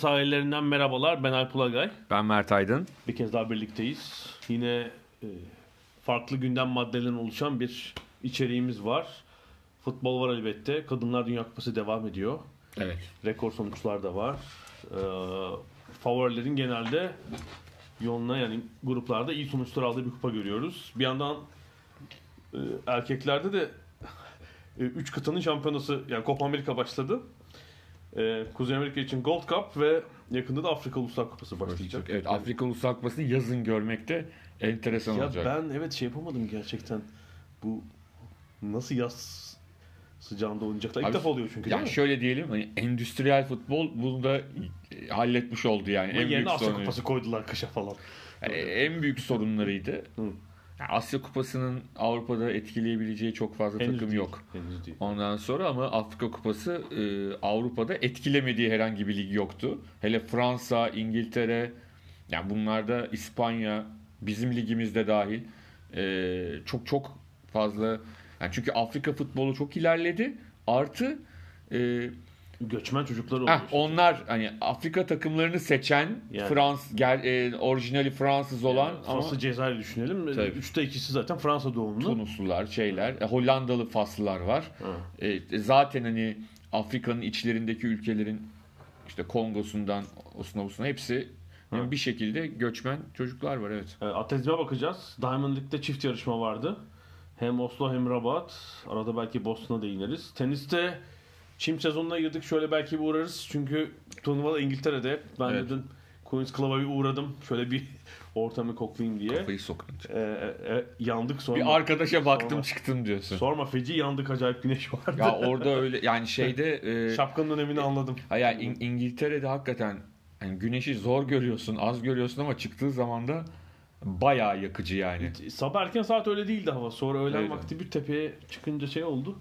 Sahillerinden merhabalar. Ben Alp Ulagay. Ben Mert Aydın. Bir kez daha birlikteyiz. Yine e, farklı gündem maddelerinden oluşan bir içeriğimiz var. Futbol var elbette. Kadınlar Dünya Kupası devam ediyor. Evet. Rekor sonuçlar da var. E, favorilerin genelde yoluna yani gruplarda iyi sonuçlar aldığı bir kupa görüyoruz. Bir yandan e, erkeklerde de 3 kıtanın şampiyonası yani Copa Amerika başladı. Ee, Kuzey Amerika için Gold Cup ve yakında da Afrika Uluslar Kupası başlayacak. Evet Afrika Ulusal Kupası'nı yazın görmek de enteresan Ya olacak. ben evet şey yapamadım gerçekten. Bu nasıl yaz sıcağında oynayacaklar? İlk Abi, defa oluyor çünkü yani şöyle diyelim hani endüstriyel futbol bunu da e, halletmiş oldu yani. Ama en yerine büyük Asya sorunu. Kupası koydular kışa falan. Yani en büyük sorunlarıydı. Hı. Yani Asya Kupası'nın Avrupa'da etkileyebileceği çok fazla Henüz takım değil, yok. Henüz değil. Ondan sonra ama Afrika Kupası e, Avrupa'da etkilemediği herhangi bir lig yoktu. Hele Fransa, İngiltere, yani bunlarda İspanya, bizim ligimizde dahil e, çok çok fazla. Yani çünkü Afrika futbolu çok ilerledi. Artı e, Göçmen çocuklar oluyor. heh, onlar hani Afrika takımlarını seçen Yani. Frans gel e, orijinali Fransız olan ama Fransa Cezayir düşünelim. Tabii. Üçte ikisi zaten Fransa doğumlu. Tunuslular, şeyler, e, Hollandalı Faslılar var. Ha. E, zaten hani Afrika'nın içlerindeki ülkelerin işte Kongo'sundan osuna busuna hepsi yani Ha. bir şekilde göçmen çocuklar var evet. Evet, atletizme bakacağız. Diamond League'de çift yarışma vardı. Hem Oslo hem Rabat. Arada belki Boston'a değiniriz. Teniste çim sezonuna girdik. Şöyle belki bir uğrarız. Çünkü turnuvada İngiltere'de. Ben Evet. de dün Queen's Club'a bir uğradım. Şöyle bir ortamı koklayayım diye. Kafayı sokunca. Ee, e, e, yandık sonra. Bir arkadaşa baktım Sorma. çıktım diyorsun. Sorma feci yandık acayip güneş vardı. Ya orada öyle yani şeyde e, Şapkanın önemini anladım. ha ya İng- İngiltere'de hakikaten yani güneşi zor görüyorsun, az görüyorsun ama çıktığı zaman da bayağı yakıcı yani. Sabah erken saat öyle değildi hava. Sonra öğlen Öyle. vakti bir tepeye çıkınca şey oldu.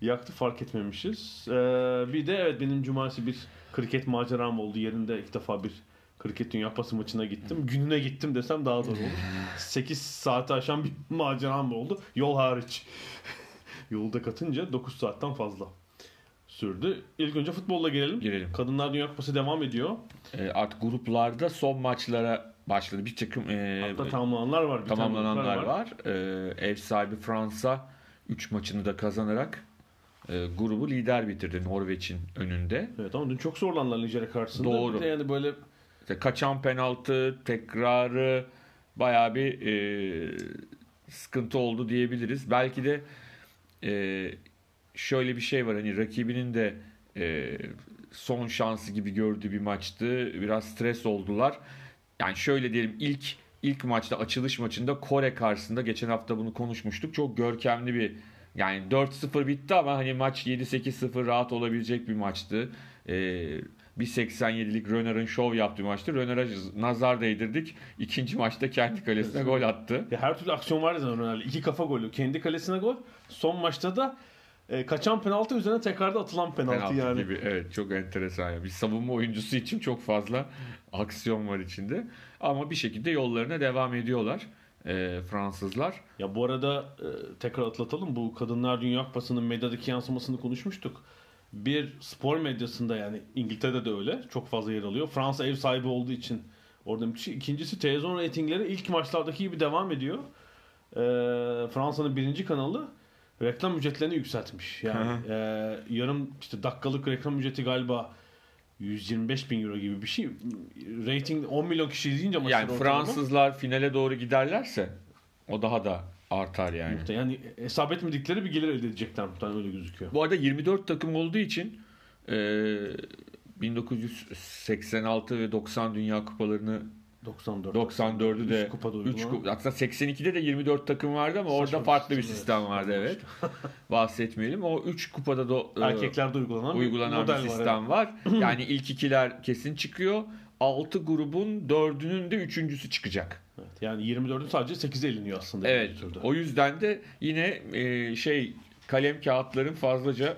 Yaktı fark etmemişiz. Ee, bir de evet benim cumartesi bir kriket maceram oldu. Yerinde ilk defa bir kriket dünya kupası maçına gittim. Gününe gittim desem daha doğru olur. 8 saate aşan bir maceram oldu. Yol hariç. Yolda katınca 9 saatten fazla sürdü. İlk önce futbolla gelelim. Girelim. Kadınlar Dünya Kupası devam ediyor. E, artık gruplarda son maçlara başladı. Bir takım e, Hatta tamamlananlar var. biten tamamlananlar gruplar var. Ee, ev sahibi Fransa 3 maçını da kazanarak e, grubu lider bitirdi Norveç'in önünde. Evet ama dün çok zorlandılar Nijerya karşısında. Doğru. Yani böyle İşte kaçan penaltı, tekrarı bayağı bir e, sıkıntı oldu diyebiliriz. Belki de e, şöyle bir şey var hani rakibinin de e, son şansı gibi gördüğü bir maçtı. Biraz stres oldular. Yani şöyle diyelim ilk ilk maçta açılış maçında Kore karşısında geçen hafta bunu konuşmuştuk. Çok görkemli bir yani 4-0 bitti ama hani maç 7-8-0 rahat olabilecek bir maçtı. Ee, bir 87'lik Röner'ın şov yaptığı maçtı. Röner'e nazar değdirdik. İkinci maçta kendi kalesine gol attı. Ya her türlü aksiyon var zaten Ronaldo. İki kafa golü. Kendi kalesine gol. Son maçta da e, kaçan penaltı üzerine tekrarda atılan penaltı, Penaltı yani. gibi. Evet çok enteresan. Yani. Bir savunma oyuncusu için çok fazla aksiyon var içinde. Ama bir şekilde yollarına devam ediyorlar e, Fransızlar. Ya bu arada e, tekrar atlatalım. Bu Kadınlar Dünya Kupası'nın medyadaki yansımasını konuşmuştuk. Bir spor medyasında yani İngiltere'de de öyle. Çok fazla yer alıyor. Fransa ev sahibi olduğu için orada müthiş. İkincisi televizyon reytingleri ilk maçlardaki gibi devam ediyor. E, Fransa'nın birinci kanalı reklam ücretlerini yükseltmiş. Yani e, yarım işte dakikalık reklam ücreti galiba 125 bin euro gibi bir şey. Rating 10 milyon kişi izleyince maçları Yani ortalama. Fransızlar finale doğru giderlerse o daha da artar yani. Yani hesap etmedikleri bir gelir elde edecekler muhtemelen öyle gözüküyor. Bu arada 24 takım olduğu için e, 1986 ve 90 Dünya Kupalarını 94. 94'ü de Üç kupada 3 uygulanan. kupa, hatta 82'de de 24 takım vardı ama orada Saçma bir farklı bir sistem, sistem evet. vardı evet. Bahsetmeyelim. O 3 kupada da e, Erkeklerde uygulanan, uygulanan model bir var, sistem var. Yani ilk ikiler kesin çıkıyor. 6 grubun 4'ünün de üçüncüsü çıkacak. Evet. Evet. Yani 24'ün sadece 8'e eliniyor aslında. Evet. bir. O yüzden de yine e, şey kalem kağıtların fazlaca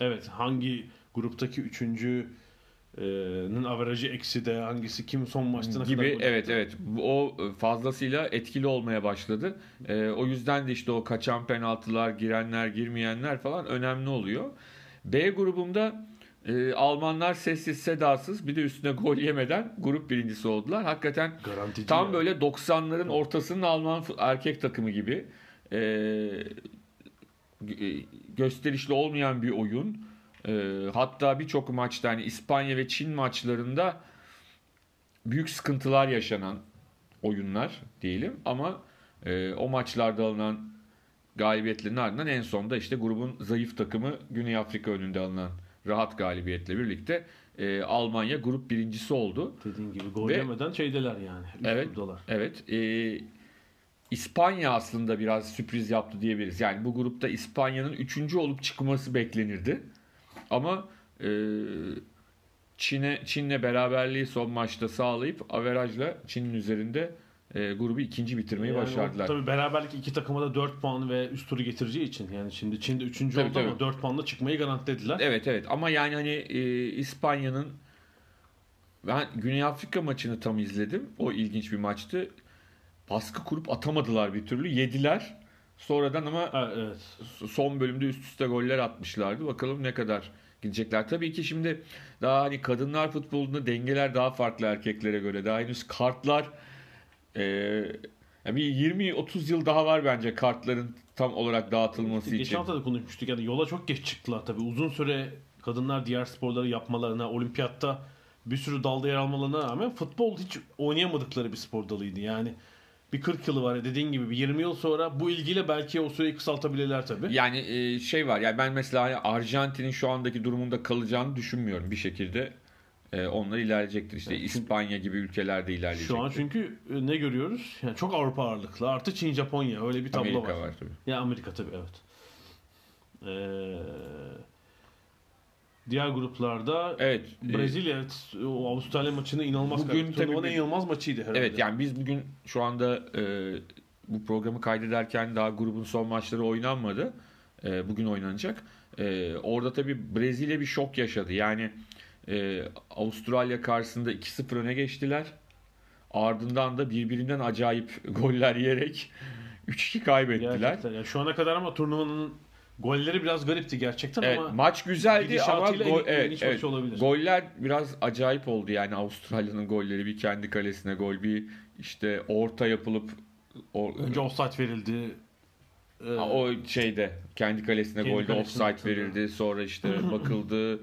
Evet. Hangi gruptaki üçüncünün averajı eksi de hangisi kim son kadar gibi gol evet evet o fazlasıyla etkili olmaya başladı. E, o yüzden de işte o kaçan penaltılar, girenler, girmeyenler falan önemli oluyor. B grubumda e, Almanlar sessiz sedasız bir de üstüne gol yemeden grup birincisi oldular. Hakikaten Garantici tam ya. böyle 90'ların ortasının Alman erkek takımı gibi e, gösterişli olmayan bir oyun. E, hatta birçok maçta hani İspanya ve Çin maçlarında büyük sıkıntılar yaşanan oyunlar diyelim ama e, o maçlarda alınan galibiyetlerin ardından en sonda işte grubun zayıf takımı Güney Afrika önünde alınan rahat galibiyetle birlikte e, Almanya grup birincisi oldu. Dediğin gibi gol Ve- yemeden şeydeler yani. Evet. gruptalar. Evet. e, İspanya aslında biraz sürpriz yaptı diyebiliriz. Yani bu grupta İspanya'nın üçüncü olup çıkması beklenirdi. Ama e, Çin'e Çin'le beraberliği son maçta sağlayıp averajla Çin'in üzerinde e, grubu ikinci bitirmeyi Yani o- başardılar. Tabii beraberlik iki takıma da 4 puan ve üst turu getireceği için. Yani şimdi Çin'de 3. Tabii, oldu ama tabii. 4 puanla çıkmayı garantilediler. Evet evet ama yani hani e, İspanya'nın ben Güney Afrika maçını tam izledim. O ilginç bir maçtı. Baskı kurup atamadılar bir türlü. Yediler. Sonradan ama evet. son bölümde üst üste goller atmışlardı. Bakalım ne kadar gidecekler. Tabii ki şimdi daha hani kadınlar futbolunda dengeler daha farklı erkeklere göre. Daha henüz kartlar e, bir 20-30 yıl daha var bence kartların tam olarak dağıtılması için. Geçen hafta da konuşmuştuk. Yani yola çok geç çıktılar tabii. Uzun süre kadınlar diğer sporları yapmalarına, olimpiyatta bir sürü dalda yer almalarına rağmen futbol hiç oynayamadıkları bir spor dalıydı. Yani bir 40 yılı var dediğin gibi bir 20 yıl sonra bu ilgiyle belki o süreyi kısaltabilirler tabii. Yani e, şey var yani ben mesela hani Arjantin'in şu andaki durumunda kalacağını düşünmüyorum bir şekilde. E, onlar ilerleyecektir. İşte İspanya gibi ülkelerde ilerleyecektir. Şu an çünkü e, ne görüyoruz? Yani çok Avrupa ağırlıklı. Artı Çin, Japonya öyle bir tablo Amerika var. var tabii. Ya Amerika tabii evet. Ee, diğer gruplarda Evet. e, Brezilya evet, o Avustralya maçını inanılmaz Bugün kaybetti. tabii Turnuvanın en inanılmaz maçıydı herhalde. Evet yani biz bugün şu anda e, bu programı kaydederken daha grubun son maçları oynanmadı. E, bugün oynanacak. E, orada tabii Brezilya bir şok yaşadı. Yani e, Avustralya karşısında 2-0 öne geçtiler. Ardından da birbirinden acayip goller yiyerek 3-2 kaybettiler. Gerçekten. Yani şu ana kadar ama turnuvanın golleri biraz garipti gerçekten Evet, ama maç güzeldi ama gol, evet, evet. maçı olabilir. goller biraz acayip oldu yani Avustralya'nın golleri bir kendi kalesine gol bir işte orta yapılıp o, önce offside verildi. Ee, Ha, o şeyde kendi kalesine Kendi golde kalesine offside verildi. Sonra işte bakıldı.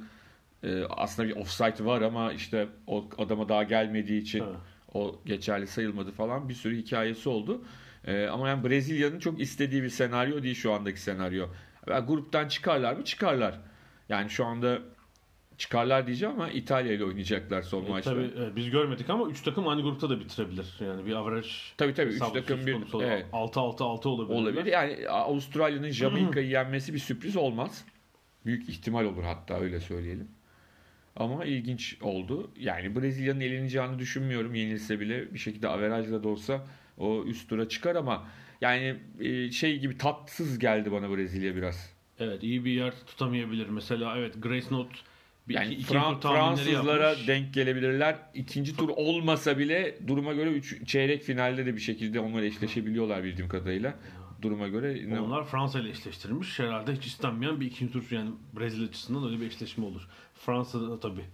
Ee, aslında bir offside var ama işte o adama daha gelmediği için Ha. o geçerli sayılmadı falan bir sürü hikayesi oldu. Ee, ama yani Brezilya'nın çok istediği bir senaryo değil şu andaki senaryo. Yani gruptan çıkarlar mı? Çıkarlar. Yani şu anda çıkarlar diyeceğim ama İtalya ile oynayacaklar son E, maçta. tabii e, biz görmedik ama 3 takım aynı grupta da bitirebilir. Yani bir average Tabii tabii 3 hesabı takım bir konusu olur. evet. 6-6-6 olabilir. Olabilir. Yani Avustralya'nın Jamaika'yı yenmesi bir sürpriz olmaz. Büyük ihtimal olur hatta öyle söyleyelim. Ama ilginç oldu. Yani Brezilya'nın eleneceğini düşünmüyorum. Yenilse bile bir şekilde averajla da olsa o üst tura çıkar ama yani e, şey gibi tatsız geldi bana Brezilya biraz. Evet iyi bir yer tutamayabilir. Mesela evet Grace Note bir Yani iki, iki Fran- tahminleri Fransızlara yapmış. denk gelebilirler. İkinci tur olmasa bile duruma göre üç, çeyrek finalde de bir şekilde onlar eşleşebiliyorlar bildiğim kadarıyla. Duruma göre Onlar Fransa ile eşleştirmiş. Herhalde hiç istenmeyen bir ikinci tur yani Brezilya açısından öyle bir eşleşme olur. Fransa da tabii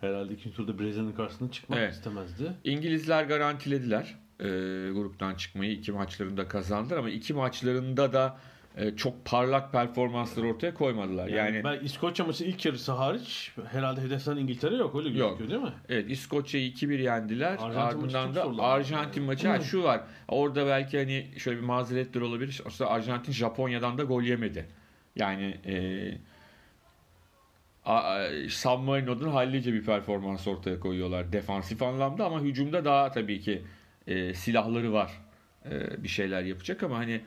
herhalde ikinci turda Brezilya'nın karşısına çıkmak Evet. istemezdi. İngilizler garantilediler e, gruptan çıkmayı. iki maçlarında kazandılar ama iki maçlarında da e, çok parlak performanslar ortaya koymadılar. Yani, Yani, ben İskoçya maçının ilk yarısı hariç herhalde hedeften İngiltere yok öyle Yok. gözüküyor değil mi? evet İskoçya'yı 2-1 yendiler. Arjantin maçı Ardından da. Arjantin maçı ha, şu var. Orada belki hani şöyle bir mazeretler olabilir. Aslında Arjantin Japonya'dan da gol yemedi. Yani e, a- San Marino'dan hallice bir performans ortaya koyuyorlar defansif anlamda ama hücumda daha tabii ki e, silahları var. E, bir şeyler yapacak ama hani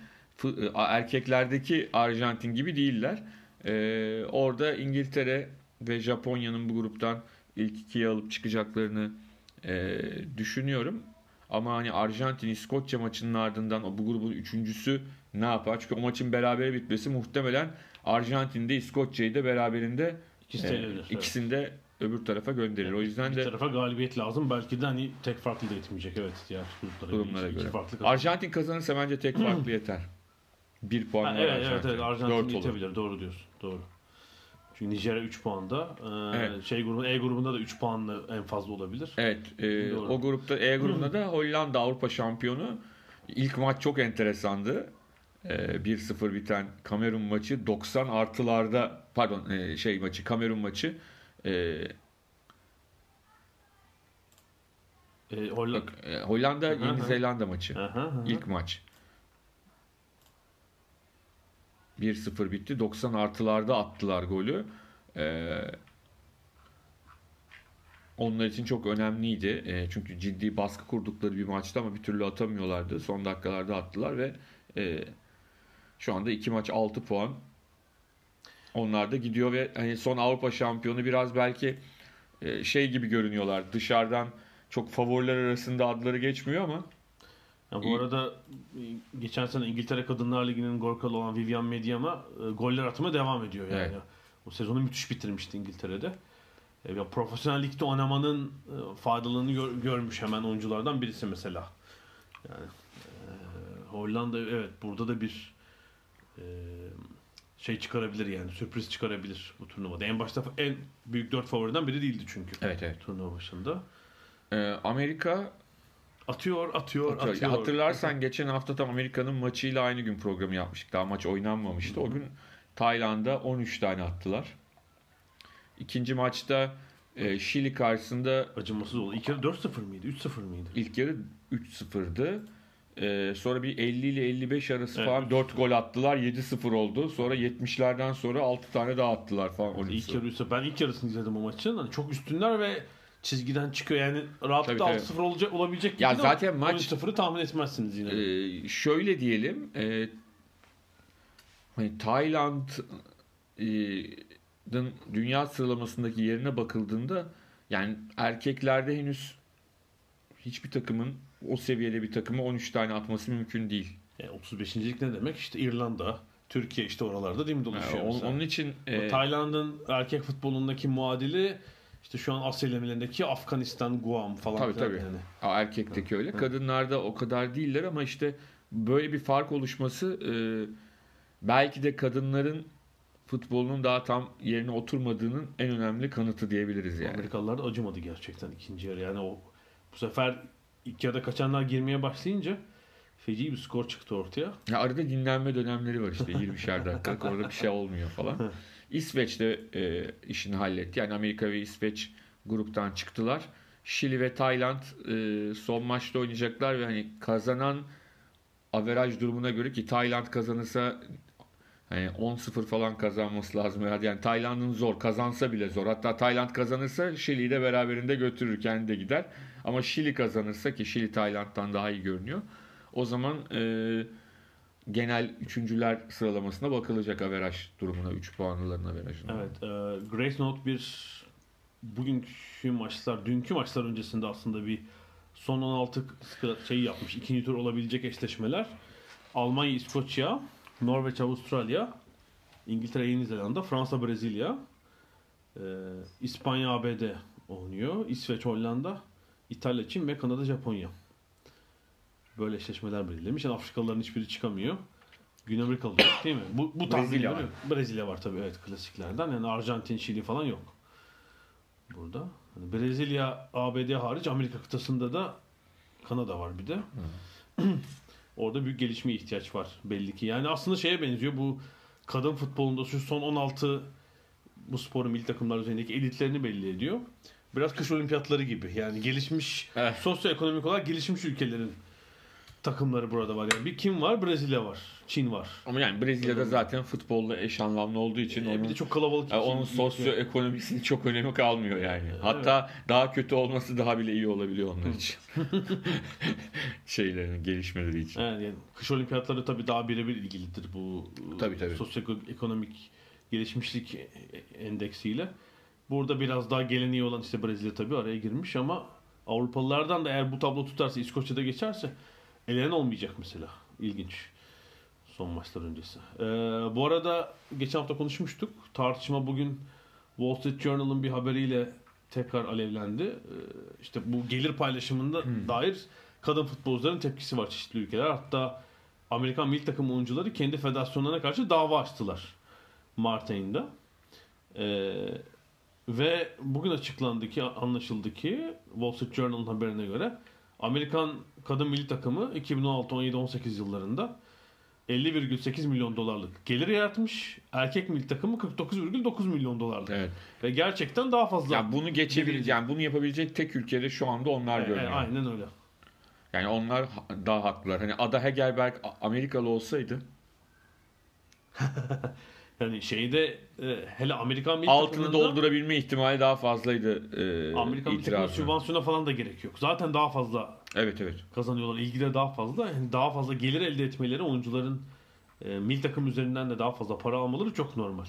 e, erkeklerdeki Arjantin gibi değiller. E, orada İngiltere ve Japonya'nın bu gruptan ilk ikiye alıp çıkacaklarını e, düşünüyorum. Ama hani Arjantin İskoçya maçının ardından o bu grubun üçüncüsü ne yapar? Çünkü o maçın berabere bitmesi muhtemelen Arjantin'de İskoçya'yı da beraberinde İkisi e, evet. ikisini de öbür tarafa gönderir. O yüzden Bir de tarafa galibiyet lazım. Belki de hani tek farklı da etmeyecek. Evet diğer gruplara, durumlara göre. farklı Arjantin kazanırsa bence tek farklı yeter. Bir puan Ha, var evet, Arjantin. evet evet Arjantin yetebilir. Doğru diyorsun. Doğru. Çünkü Nijerya 3 puanda. Ee, Evet. Şey grubun E grubunda da 3 puanla en fazla olabilir. Evet, e, Doğru. o grupta E grubunda da Hollanda Avrupa şampiyonu. İlk maç çok enteresandı. E, 1-0 biten Kamerun maçı 90 artılarda pardon e, şey maçı Kamerun maçı e, Ee, Hollanda. e, Hollanda. Yeni Zelanda maçı. Aha. İlk maç. 1-0 bitti. 90 artılarda attılar golü. Ee, onlar için çok önemliydi. Ee, çünkü ciddi baskı kurdukları bir maçtı ama bir türlü atamıyorlardı. Son dakikalarda attılar ve e, şu anda iki maç 6 puan. Onlar da gidiyor ve hani son Avrupa şampiyonu biraz belki e, şey gibi görünüyorlar. Dışarıdan çok favoriler arasında adları geçmiyor ama Ya bu arada e, geçen sene İngiltere Kadınlar Ligi'nin gol kralı olan Vivian Mediama e, goller atmaya devam ediyor yani. Evet. O sezonu müthiş bitirmişti İngiltere'de. Ya profesyonel ligde oynamanın faydalarını gör- görmüş hemen oyunculardan birisi mesela. Yani e, Hollanda evet burada da bir e, şey çıkarabilir yani sürpriz çıkarabilir bu turnuvada. En başta en büyük dört favoriden biri değildi çünkü. Evet evet. Turnuva başında. Ee, Amerika Atıyor, atıyor, atıyor. Ya hatırlarsan geçen hafta tam Amerika'nın maçıyla aynı gün programı yapmıştık. Daha maç oynanmamıştı. O gün Tayland'a 13 tane attılar. İkinci maçta e, Şili karşısında Acımasız oldu. İlk yarı 4-0 mıydı? 3-0 mıydı? ilk yarı 3-0'dı. Ee, sonra bir 50 ile 55 arası Evet, falan üç 4 gol attılar. 7-0 oldu. Sonra 70'lerden sonra 6 tane daha attılar falan. İlk 13 yarı 3-0. Ben ilk yarısını izledim o maçın. Hani çok üstünler ve çizgiden çıkıyor. Yani rahatlıkla Tabii, 6-0 olacak olabilecek gibi Ya zaten maç- 13-0'ı tahmin etmezsiniz yine. Ee, şöyle diyelim e, hani Tayland'ın dünya sıralamasındaki yerine bakıldığında yani erkeklerde henüz hiçbir takımın o seviyede bir takımı 13 tane atması mümkün değil. Yani 35. lik ne demek? İşte İrlanda, Türkiye işte oralarda değil mi Yani dolaşıyor. onun, mesela. onun için e, Tayland'ın erkek futbolundaki muadili işte şu an Asya elemelerindeki Afganistan, Guam falan Tabii, tabii. yani. a- erkekteki öyle. Kadınlarda o kadar değiller ama işte böyle bir fark oluşması e, belki de kadınların futbolunun daha tam yerine oturmadığının en önemli kanıtı diyebiliriz yani. Amerikalılar da acımadı gerçekten ikinci yarı. Yani o bu sefer ilk yarıda kaçanlar girmeye başlayınca feci bir skor çıktı ortaya. Ya arada dinlenme dönemleri var işte 20'şer dakikalık orada bir şey olmuyor falan. İsveç de e, işini halletti. Yani Amerika ve İsveç gruptan çıktılar. Şili ve Tayland e, son maçta oynayacaklar ve hani kazanan averaj durumuna göre ki Tayland kazanırsa hani 10-0 falan kazanması lazım herhalde. Yani Tayland'ın zor. Kazansa bile zor. Hatta Tayland kazanırsa Şili'yi de beraberinde götürür. Kendi de gider. Ama Şili kazanırsa ki Şili Tayland'dan daha iyi görünüyor. O zaman e, genel üçüncüler sıralamasına bakılacak averaj durumuna. 3 puanlıların averajına. Evet, e, Grace Note bir bugünkü maçlar, dünkü maçlar öncesinde aslında bir son 16 sıra- şey yapmış. İkinci tur olabilecek eşleşmeler. Almanya, İskoçya, Norveç, Avustralya, İngiltere, Yeni Zelanda, Fransa, Brezilya, e, İspanya, ABD oynuyor. İsveç, Hollanda, İtalya, Çin ve Kanada, Japonya. Böyle eşleşmeler belirlemiş. Yani Afrikalıların hiçbiri çıkamıyor. Güney Amerikalı yok, değil mi? Bu, bu tahmin Brezilya ediyorum. Brezilya var tabii evet klasiklerden. Yani Arjantin, Şili falan yok. Burada. Hani Brezilya, ABD hariç Amerika kıtasında da Kanada var bir de. Orada büyük gelişmeye ihtiyaç var belli ki. Yani aslında şeye benziyor bu kadın futbolunda şu son 16 bu sporun milli takımlar üzerindeki elitlerini belli ediyor. Biraz kış olimpiyatları gibi. Yani gelişmiş Evet. sosyoekonomik olarak gelişmiş ülkelerin takımları burada var. Yani bir kim var? Brezilya var. Çin var. Ama yani Brezilya'da zaten futbolla eş anlamlı olduğu için Ee, onun, bir de çok kalabalık. yani için onun sosyoekonomisinin çok önemi kalmıyor yani. Hatta daha kötü olması daha bile iyi olabiliyor onlar için. Şeylerin gelişmeleri için. Evet, yani kış olimpiyatları tabii daha birebir ilgilidir bu Tabii, tabii. sosyoekonomik gelişmişlik endeksiyle. Burada biraz daha geleneği olan işte Brezilya tabii araya girmiş ama Avrupalılardan da eğer bu tablo tutarsa İskoçya'da geçerse elenen olmayacak mesela. İlginç. Son maçlar öncesi. Ee, bu arada geçen hafta konuşmuştuk. Tartışma bugün Wall Street Journal'ın bir haberiyle tekrar alevlendi. Ee, işte bu gelir paylaşımında dair kadın futbolcuların tepkisi var çeşitli ülkeler. Hatta Amerikan milli takım oyuncuları kendi federasyonlarına karşı dava açtılar Mart ayında. Ee, ve bugün açıklandı ki, anlaşıldı ki Wall Street Journal'ın haberine göre Amerikan kadın milli takımı 2016, 17, 18 yıllarında 50,8 milyon dolarlık gelir yaratmış. Erkek milli takımı 49,9 milyon dolarlık. Evet. Ve gerçekten daha fazla. Yani bunu geçebilecek, yani bunu yapabilecek tek ülkede şu anda onlar E, e, görünüyor. aynen öyle. Yani onlar ha- daha haklılar. Hani Ada Hegelberg Amerikalı olsaydı Yani şeyde e, hele Amerikan milli altını doldurabilme ihtimali daha fazlaydı e, Amerikan milli takımının sübvansiyona falan da gerek yok. Zaten daha fazla Evet evet. kazanıyorlar. İlgi de daha fazla. Yani daha fazla gelir elde etmeleri oyuncuların e, milli takım üzerinden de daha fazla para almaları çok normal.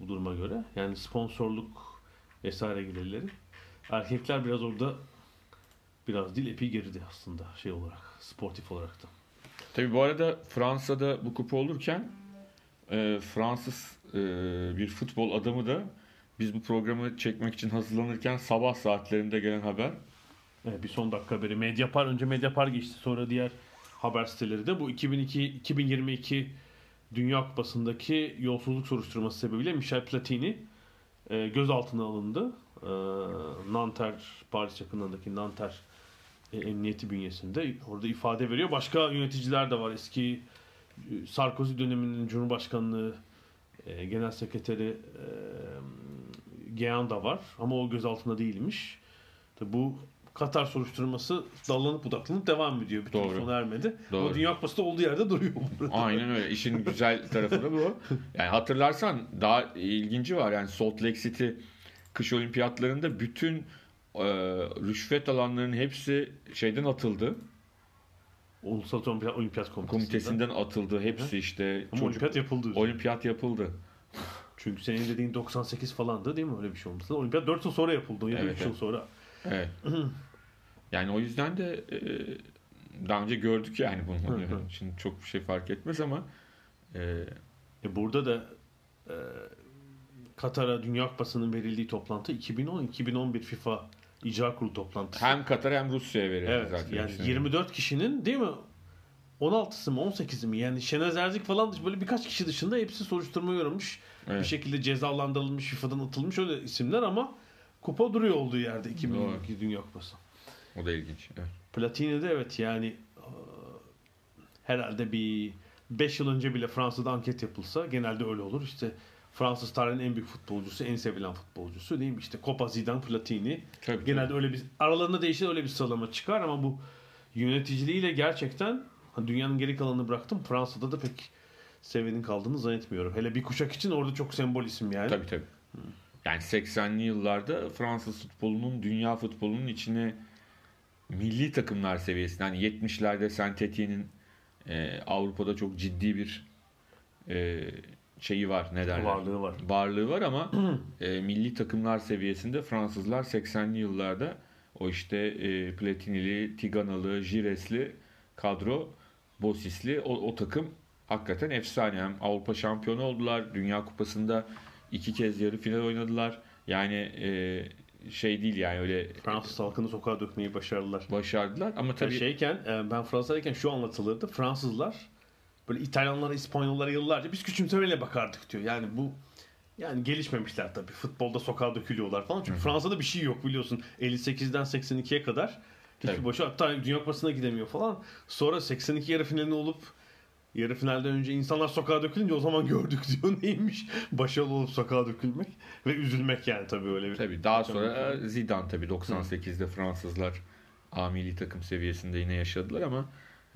Bu duruma göre. Yani sponsorluk vesaire gelirleri. Erkekler biraz orada biraz değil epey geride aslında şey olarak. Sportif olarak da. Tabii bu arada Fransa'da bu kupa olurken e, Fransız e, bir futbol adamı da biz bu programı çekmek için hazırlanırken sabah saatlerinde gelen haber Evet, bir son dakika haberi. Mediapar önce Mediapar geçti. Sonra diğer haber siteleri de bu 2002 2022 Dünya Kupası'ndaki yolsuzluk soruşturması sebebiyle Michel Platini e, gözaltına alındı. E, Nanter, Paris yakınlarındaki Nanter e, emniyeti bünyesinde. Orada ifade veriyor. Başka yöneticiler de var. Eski Sarkozy döneminin Cumhurbaşkanlığı e, Genel Sekreteri e, Geyan da var. Ama o gözaltında değilmiş. Tabi bu Katar soruşturması dallanıp budaklanıp devam ediyor. Türlü Doğru. sona ermedi. Doğru. Ama Dünya Kupası da olduğu yerde duruyor. Aynen öyle. İşin güzel tarafı da bu. Yani hatırlarsan daha ilginci var. Yani Salt Lake City kış olimpiyatlarında bütün e, rüşvet alanların hepsi şeyden atıldı. Ulusal Olimpiyat, Olimpiyat Komitesi'nden. Komitesinden atıldı. Hepsi işte Ama çocuk olimpiyat yapıldı. olimpiyat yapıldı. Çünkü senin dediğin 98 falandı değil mi? Öyle bir şey olması. Olimpiyat 4 yıl sonra yapıldı. 23 Evet, yıl evet. sonra. Evet. yani o yüzden de e, daha önce gördük yani bunu. Hı hı. Şimdi çok bir şey fark etmez ama e, E burada da e, Katar'a Dünya Kupası'nın verildiği toplantı 2010-2011 FIFA İcra Kurulu toplantısı. hem Katar hem Rusya'ya verildi Evet zaten. yani Şimdi. 24 kişinin değil mi? 16'sı mı 18'i mi? Yani Şenez Erzik falan böyle birkaç kişi dışında hepsi soruşturma. Bir Evet. şekilde cezalandırılmış, FIFA'dan atılmış öyle isimler ama kupa duruyor olduğu yerde 2022 Dünya Kupası. O da ilginç. Evet. Platini de evet yani e, herhalde bir 5 yıl önce bile Fransa'da anket yapılsa genelde öyle olur. İşte Fransız tarihinin en büyük futbolcusu, en sevilen futbolcusu değil mi? İşte Copa Zidane, Platini. Tabii, Genelde öyle bir aralarında değişir öyle bir sıralama çıkar ama bu yöneticiliğiyle gerçekten dünyanın geri kalanını bıraktım. Fransa'da da pek sevenin kaldığını zannetmiyorum. Hele bir kuşak için orada çok sembol isim yani. Tabii tabii. Yani 80'li yıllarda Fransız futbolunun dünya futbolunun içine milli takımlar seviyesinde hani 70'lerde Saint-Étienne'in e, Avrupa'da çok ciddi bir e, şeyi var ne derler? Varlığı var. Varlığı var ama e, milli takımlar seviyesinde Fransızlar 80'li yıllarda o işte e, Platinili, Tiganalı, Jiresli kadro, Bosisli o, o takım hakikaten efsane. Hem Avrupa şampiyonu oldular. Dünya Kupası'nda iki kez yarı final oynadılar. Yani e, şey değil yani öyle Fransız halkını sokağa dökmeyi başardılar. başardılar ama Tabii şeyken e, ben Fransa'dayken şu anlatılırdı. Fransızlar böyle İtalyanlara, İspanyollara yıllarca biz küçümsemeyle bakardık diyor. Yani bu yani gelişmemişler tabii. Futbolda sokağa dökülüyorlar falan. Çünkü Fransa'da bir şey yok biliyorsun. 58'den 82'ye kadar hiçbir başı hatta Dünya Kupası'na gidemiyor falan. Sonra 82 yarı finalini olup yarı finalden önce insanlar sokağa dökülünce o zaman gördük diyor neymiş. Başarılı olup sokağa dökülmek ve üzülmek yani tabii öyle bir. Tabii daha sonra Zidane tabii 98'de Fransızlar A milli takım seviyesinde yine yaşadılar ama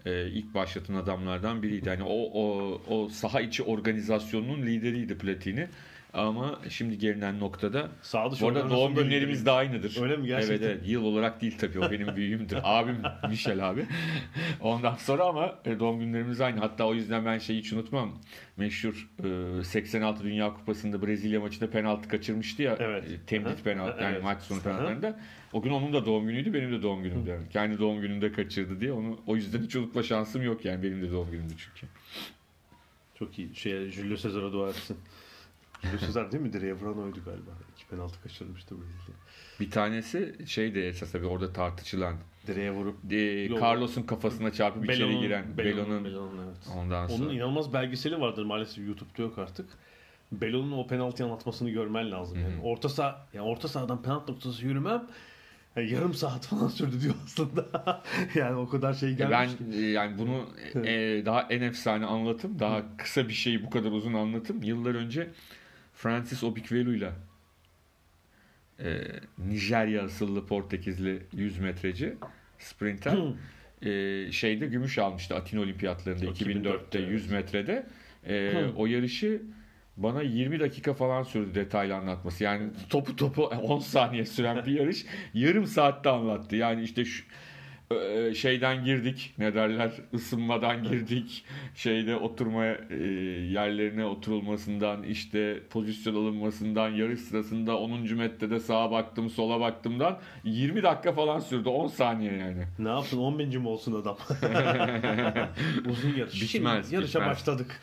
e, ilk başlatan adamlardan biriydi. Yani o, o, o saha içi organizasyonunun lideriydi Platini. Ama şimdi gelinen noktada Sağ bu arada doğum günlerimiz de aynıdır. Öyle mi? Gerçekten. Evet evet. Yıl olarak değil tabii. O benim büyüğümdür. Abim Michel abi. Ondan sonra ama e, doğum günlerimiz aynı. Hatta o yüzden ben şeyi hiç unutmam. Meşhur e, 86 Dünya Kupası'nda Brezilya maçında penaltı kaçırmıştı ya. Evet. E, hı. penaltı. Yani Evet. maç sonu penaltılarında. O gün onun da doğum günüydü. Benim de doğum günümdü. Yani. Kendi doğum gününde kaçırdı diye. Onu o yüzden hiç unutma şansım yok yani. Benim de doğum günümdü çünkü. Çok iyi. Şeye, Julio Cesar'a dua etsin. Cesar değil mi? Direğe vuran oydu galiba. İki penaltı kaçırmıştı Brezilya. Bir tanesi şeydi esas tabii orada tartışılan. Direğe vurup E. Carlos'un kafasına çarpıp içeri Belon'un- giren Belon'un, Belon'un evet. ondan sonra. Onun inanılmaz belgeseli vardır maalesef YouTube'da yok artık. Belon'un o penaltı anlatmasını görmen lazım. Yani orta saha yani orta sahadan penaltı noktası yürümem yani yarım saat falan sürdü diyor aslında. yani o kadar şey E gelmiş Ben ki. e, yani bunu e, daha en efsane anlatım, daha kısa bir şeyi bu kadar uzun anlatım. Yıllar önce Francis Obikvelu'yla e, Nijerya asıllı Portekizli 100 metreci sprinter e, şeyde gümüş almıştı Atina Olimpiyatlarında 2004'te, 2004'te 100 metrede. E, Hı. o yarışı bana 20 dakika falan sürdü detaylı anlatması. Yani topu topu 10 saniye süren bir yarış yarım saatte anlattı. Yani işte şu şeyden girdik ne derler ısınmadan girdik şeyde oturma e, yerlerine oturulmasından işte pozisyon alınmasından yarış sırasında 10. metrede sağa baktım sola baktımdan 20 dakika falan sürdü 10 saniye yani. Ne yaptın 10 binci mi olsun adam? Uzun yarış. Bitmez, Şimdi yarışa bitmez. başladık.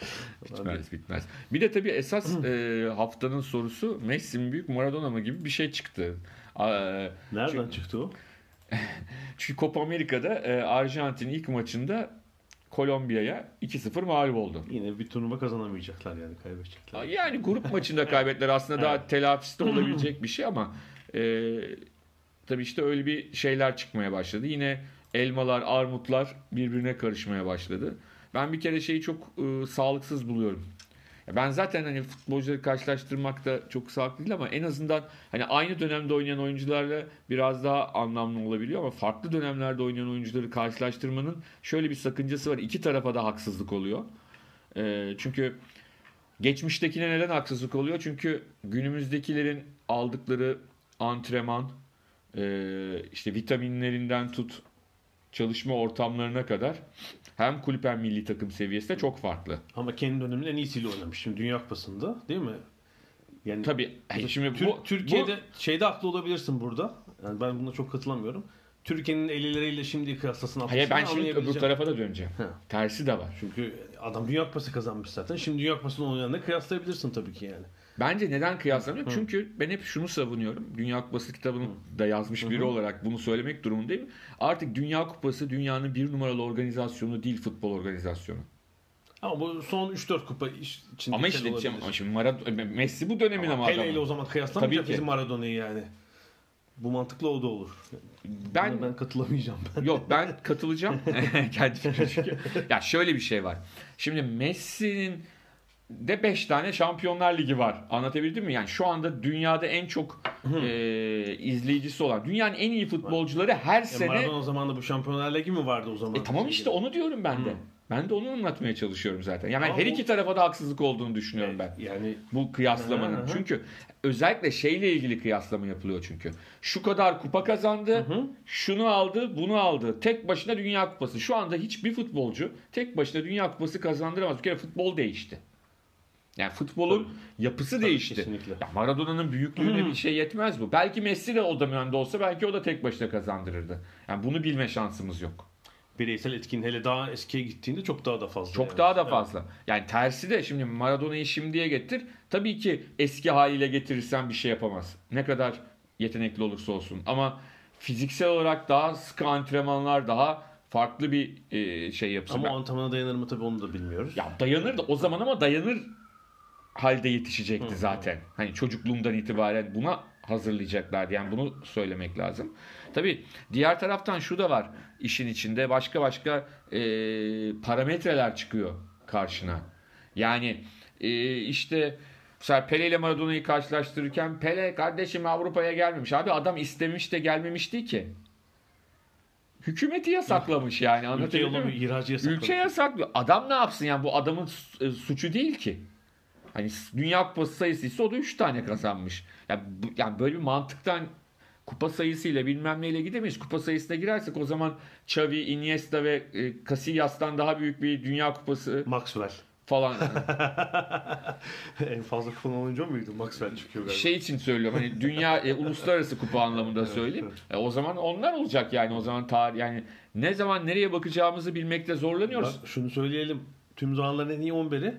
Bitmez bitmez. Bir de tabii esas e, haftanın sorusu Messi mi büyük Maradona mı gibi bir şey çıktı. Nereden Çünkü- çıktı o? Çünkü Copa Amerika'da e, Arjantin ilk maçında Kolombiya'ya 2-0 mağlup oldu. Yine bir turnuva kazanamayacaklar yani kaybedecekler. Yani grup maçında kaybettiler aslında daha telafisi de olabilecek bir şey ama e, tabii işte öyle bir şeyler çıkmaya başladı. Yine elmalar, armutlar birbirine karışmaya başladı. Ben bir kere şeyi çok e, sağlıksız buluyorum. Ben zaten hani futbolcuları karşılaştırmak da çok sağlıklı değil ama en azından hani aynı dönemde oynayan oyuncularla biraz daha anlamlı olabiliyor ama farklı dönemlerde oynayan oyuncuları karşılaştırmanın şöyle bir sakıncası var. İki tarafa da haksızlık oluyor. E, çünkü Geçmiştekine neden haksızlık oluyor? Çünkü günümüzdekilerin aldıkları antrenman, e, işte vitaminlerinden tut çalışma ortamlarına kadar hem kulüp hem milli takım seviyesinde çok farklı. Ama kendi döneminin en iyisiyle oynamış. Şimdi Dünya Kupası'nda değil mi? Yani Tabii şimdi Tür- bu Türkiye'de şeyde haklı olabilirsin burada. Yani ben buna çok katılamıyorum. Türkiye'nin 50'leriyle şimdi kıyaslasın hayır ben şimdi öbür tarafa da döneceğim. Ha. Tersi de var. Çünkü adam Dünya Kupası kazanmış zaten. Şimdi Dünya Kupası'nın oynayanla kıyaslayabilirsin tabii ki yani. Bence neden kıyaslamıyor? Çünkü ben hep şunu savunuyorum. Dünya Kupası kitabını da yazmış biri olarak bunu söylemek durumundayım. Artık Dünya Kupası dünyanın bir numaralı organizasyonu değil futbol organizasyonu. Ama bu son 3-4 kupa içinde Ama şey işte olabilir. ama şimdi Maradona, Messi bu dönemin ama, Ama Pele ile o zaman ki. bizim Maradona'yı yani. Bu mantıklı o da olur. Ben Buna ben katılamayacağım ben. Yok ben katılacağım. Kendi fikrim çünkü. Ya şöyle bir şey var. Şimdi Messi'nin de 5 tane Şampiyonlar Ligi var. Anlatabildim mi? Yani şu anda dünyada en çok e, izleyicisi olan, dünyanın en iyi futbolcuları her E, sene Maradona zamanında bu Şampiyonlar Ligi mi vardı o zaman? E tamam işte onu diyorum ben de. Ben de onu anlatmaya çalışıyorum zaten. Yani Ama her iki tarafa da haksızlık olduğunu düşünüyorum ben. Yani Bu kıyaslamanın. Hı hı. Çünkü özellikle şeyle ilgili kıyaslama yapılıyor çünkü. Şu kadar kupa kazandı, şunu aldı, bunu aldı. Tek başına Dünya Kupası. Şu anda hiçbir futbolcu tek başına Dünya Kupası kazandıramaz. Bir kere futbol değişti. Yani futbolun yapısı değişti. kesinlikle. Ya Maradona'nın büyüklüğüne bir şey yetmez bu. Belki Messi de o dönemde olsa belki o da tek başına kazandırırdı. Yani bunu bilme şansımız yok. Bireysel etkin hele daha eskiye gittiğinde çok daha da fazla. Çok yani. daha da Evet. fazla. Yani tersi de şimdi Maradona'yı şimdiye getir. Tabii ki eski haliyle getirirsen bir şey yapamaz. Ne kadar yetenekli olursa olsun. Ama fiziksel olarak daha sıkı antrenmanlar, daha farklı bir e, şey yapısı. Ama Ben- antrenmana dayanır mı tabii onu da bilmiyoruz. ya dayanır da o zaman ama dayanır halde yetişecekti zaten. Hani çocukluğundan itibaren buna hazırlayacaklardı. Yani bunu söylemek lazım. Tabii diğer taraftan şu da var. işin içinde başka başka e, parametreler çıkıyor karşına. Yani e, işte mesela Pele ile Maradona'yı karşılaştırırken Pele kardeşim Avrupa'ya gelmemiş. Abi adam istemiş de gelmemiş değil ki. hükümeti yasaklamış yani Ülke anlatabiliyor muyum? bir ihracı yasakladı. Ülke yasaklıyor. Adam ne yapsın yani bu adamın e, suçu değil ki. Hani Dünya Kupası sayısı ise o da 3 tane kazanmış. Yani, yani böyle bir mantıktan kupa sayısıyla bilmem neyle gidemeyiz. Kupa sayısına girersek o zaman Xavi, Iniesta ve e, Casillas'tan daha büyük bir Dünya Kupası Maxwell. falan en fazla kupan oyuncu muydu? Maxwell çıkıyor galiba. şey için söylüyorum. Hani dünya e, uluslararası kupa anlamında söyleyeyim. E, o zaman onlar olacak yani o zaman tarih yani ne zaman nereye bakacağımızı bilmekte zorlanıyoruz. Bak, şunu söyleyelim. Tüm zamanların en iyi 11'i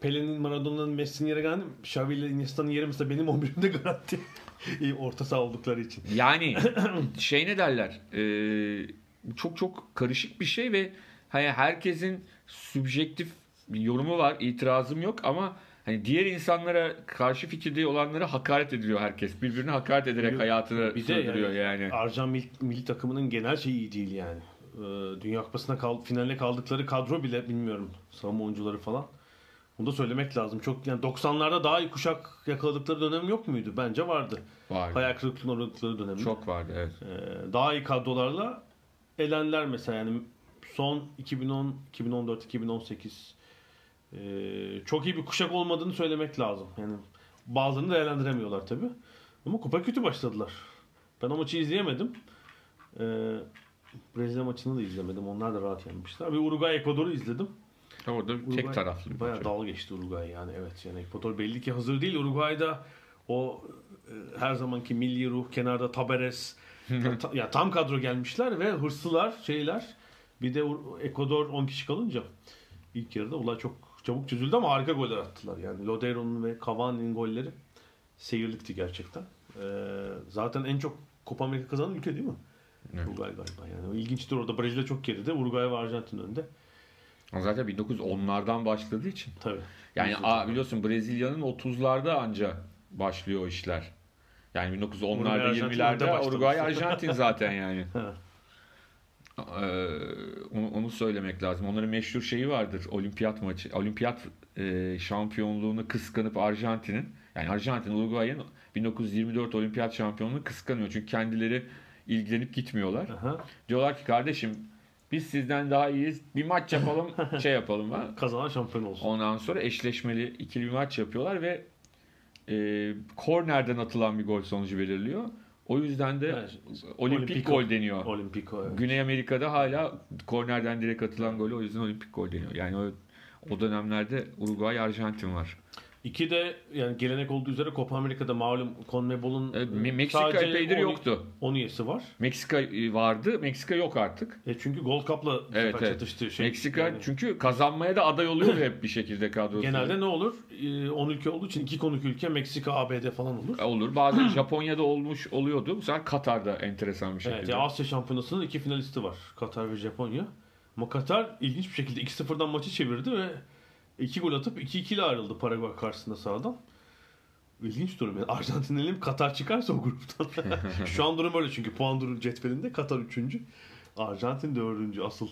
Pelé'nin, Maradona'nın, Messi'nin yeri garanti. Xavi ile Iniesta'nın yeri mesela benim 11'imde garanti. İyi orta saha oldukları için. Yani şey ne derler? e, çok çok karışık bir şey ve hani herkesin subjektif bir yorumu var, itirazım yok ama hani diğer insanlara karşı fikirde olanlara hakaret ediliyor herkes. Birbirine hakaret ederek Yok, hayatını Bir sürdürüyor yani, yani. Arjan milli, milli takımının genel şeyi iyi değil yani. Ee, Dünya Kupası'na kal, finaline kaldıkları kadro bile bilmiyorum. Savunma oyuncuları falan. Bunu da söylemek lazım. Çok yani 90'larda daha iyi kuşak yakaladıkları dönem yok muydu? Bence vardı. Vardı. Hayal kırıklığına uğradıkları dönem. Çok vardı evet. Ee, daha iyi kadrolarla elenler mesela yani son 2010, 2014, 2018 ee, çok iyi bir kuşak olmadığını söylemek lazım. Yani bazılarını değerlendiremiyorlar tabi. Ama kupa kötü başladılar. Ben o maçı izleyemedim. Ee, Brezilya maçını da izlemedim. Onlar da rahat yenmişler. Bir Uruguay Ekvador'u izledim. Orada Uruguay tek taraflı bir Bayağı dalga geçti Uruguay yani evet. Yani Ekvador belli ki hazır değil. Uruguay'da o e, her zamanki milli ruh kenarda Taberes ta- ya tam kadro gelmişler ve hırslılar şeyler. Bir de Ekvador 10 kişi kalınca ilk yarıda olay çok çabuk çözüldü ama harika goller attılar. Yani Lodeiro'nun ve Cavani'nin golleri seyirlikti gerçekten. Ee, zaten en çok Copa Amerika kazanan ülke değil mi? Evet. Uruguay galiba yani. İlginçtir orada Brezilya çok geride. Uruguay ve Arjantin önde. Zaten 1910'lardan başladığı için. Tabii. Yani a, biliyorsun Brezilya'nın 30'larda anca başlıyor o işler. Yani Uruguay, 1910'larda Arjantin önde 20'lerde başlamış. Uruguay Arjantin zaten yani. Ee, onu, onu söylemek lazım. Onların meşhur şeyi vardır. Olimpiyat maçı. Olimpiyat e, şampiyonluğunu kıskanıp Arjantin'in yani Arjantin Uruguay'ın 1924 olimpiyat şampiyonluğunu kıskanıyor. Çünkü kendileri ilgilenip gitmiyorlar. Aha. Diyorlar ki kardeşim biz sizden daha iyiyiz. Bir maç yapalım, şey yapalım. Ha? Kazanan şampiyon olsun. Ondan sonra eşleşmeli ikili bir maç yapıyorlar ve e, kornerden atılan bir gol sonucu belirliyor. O yüzden de Evet, olimpik Olimpiko. gol deniyor. Olimpiko evet. Güney Amerika'da hala kornerden direkt atılan golü o yüzden olimpik gol deniyor. Yani o, o dönemlerde Uruguay, Arjantin var. İki de yani gelenek olduğu üzere Copa Amerika'da malum CONMEBOL'un E, e, Me- Meksika epeydir yoktu. 10 üyesi var. Meksika e, vardı, Meksika yok artık. E çünkü Gold Cup'la Evet, evet, çatıştığı şey. Meksika yani çünkü kazanmaya da aday oluyor hep bir şekilde kadrosu. genelde ne olur? E, 10 ülke olduğu için iki konuk ülke Meksika, ABD falan olur. olur. Bazen Japonya'da olmuş oluyordu. Bu sefer Katar'da enteresan bir şekilde. Evet, ya Asya Şampiyonası'nın iki finalisti var. Katar ve Japonya. Ama Katar ilginç bir şekilde 2-0'dan maçı çevirdi ve 2 gol atıp 2-2 ile ayrıldı Paraguay karşısında sahadan. İlginç durum. Yani Arjantin elenip Katar çıkarsa o gruptan. Şu an durum öyle çünkü puan durum cetvelinde Katar 3. Arjantin 4. Asıl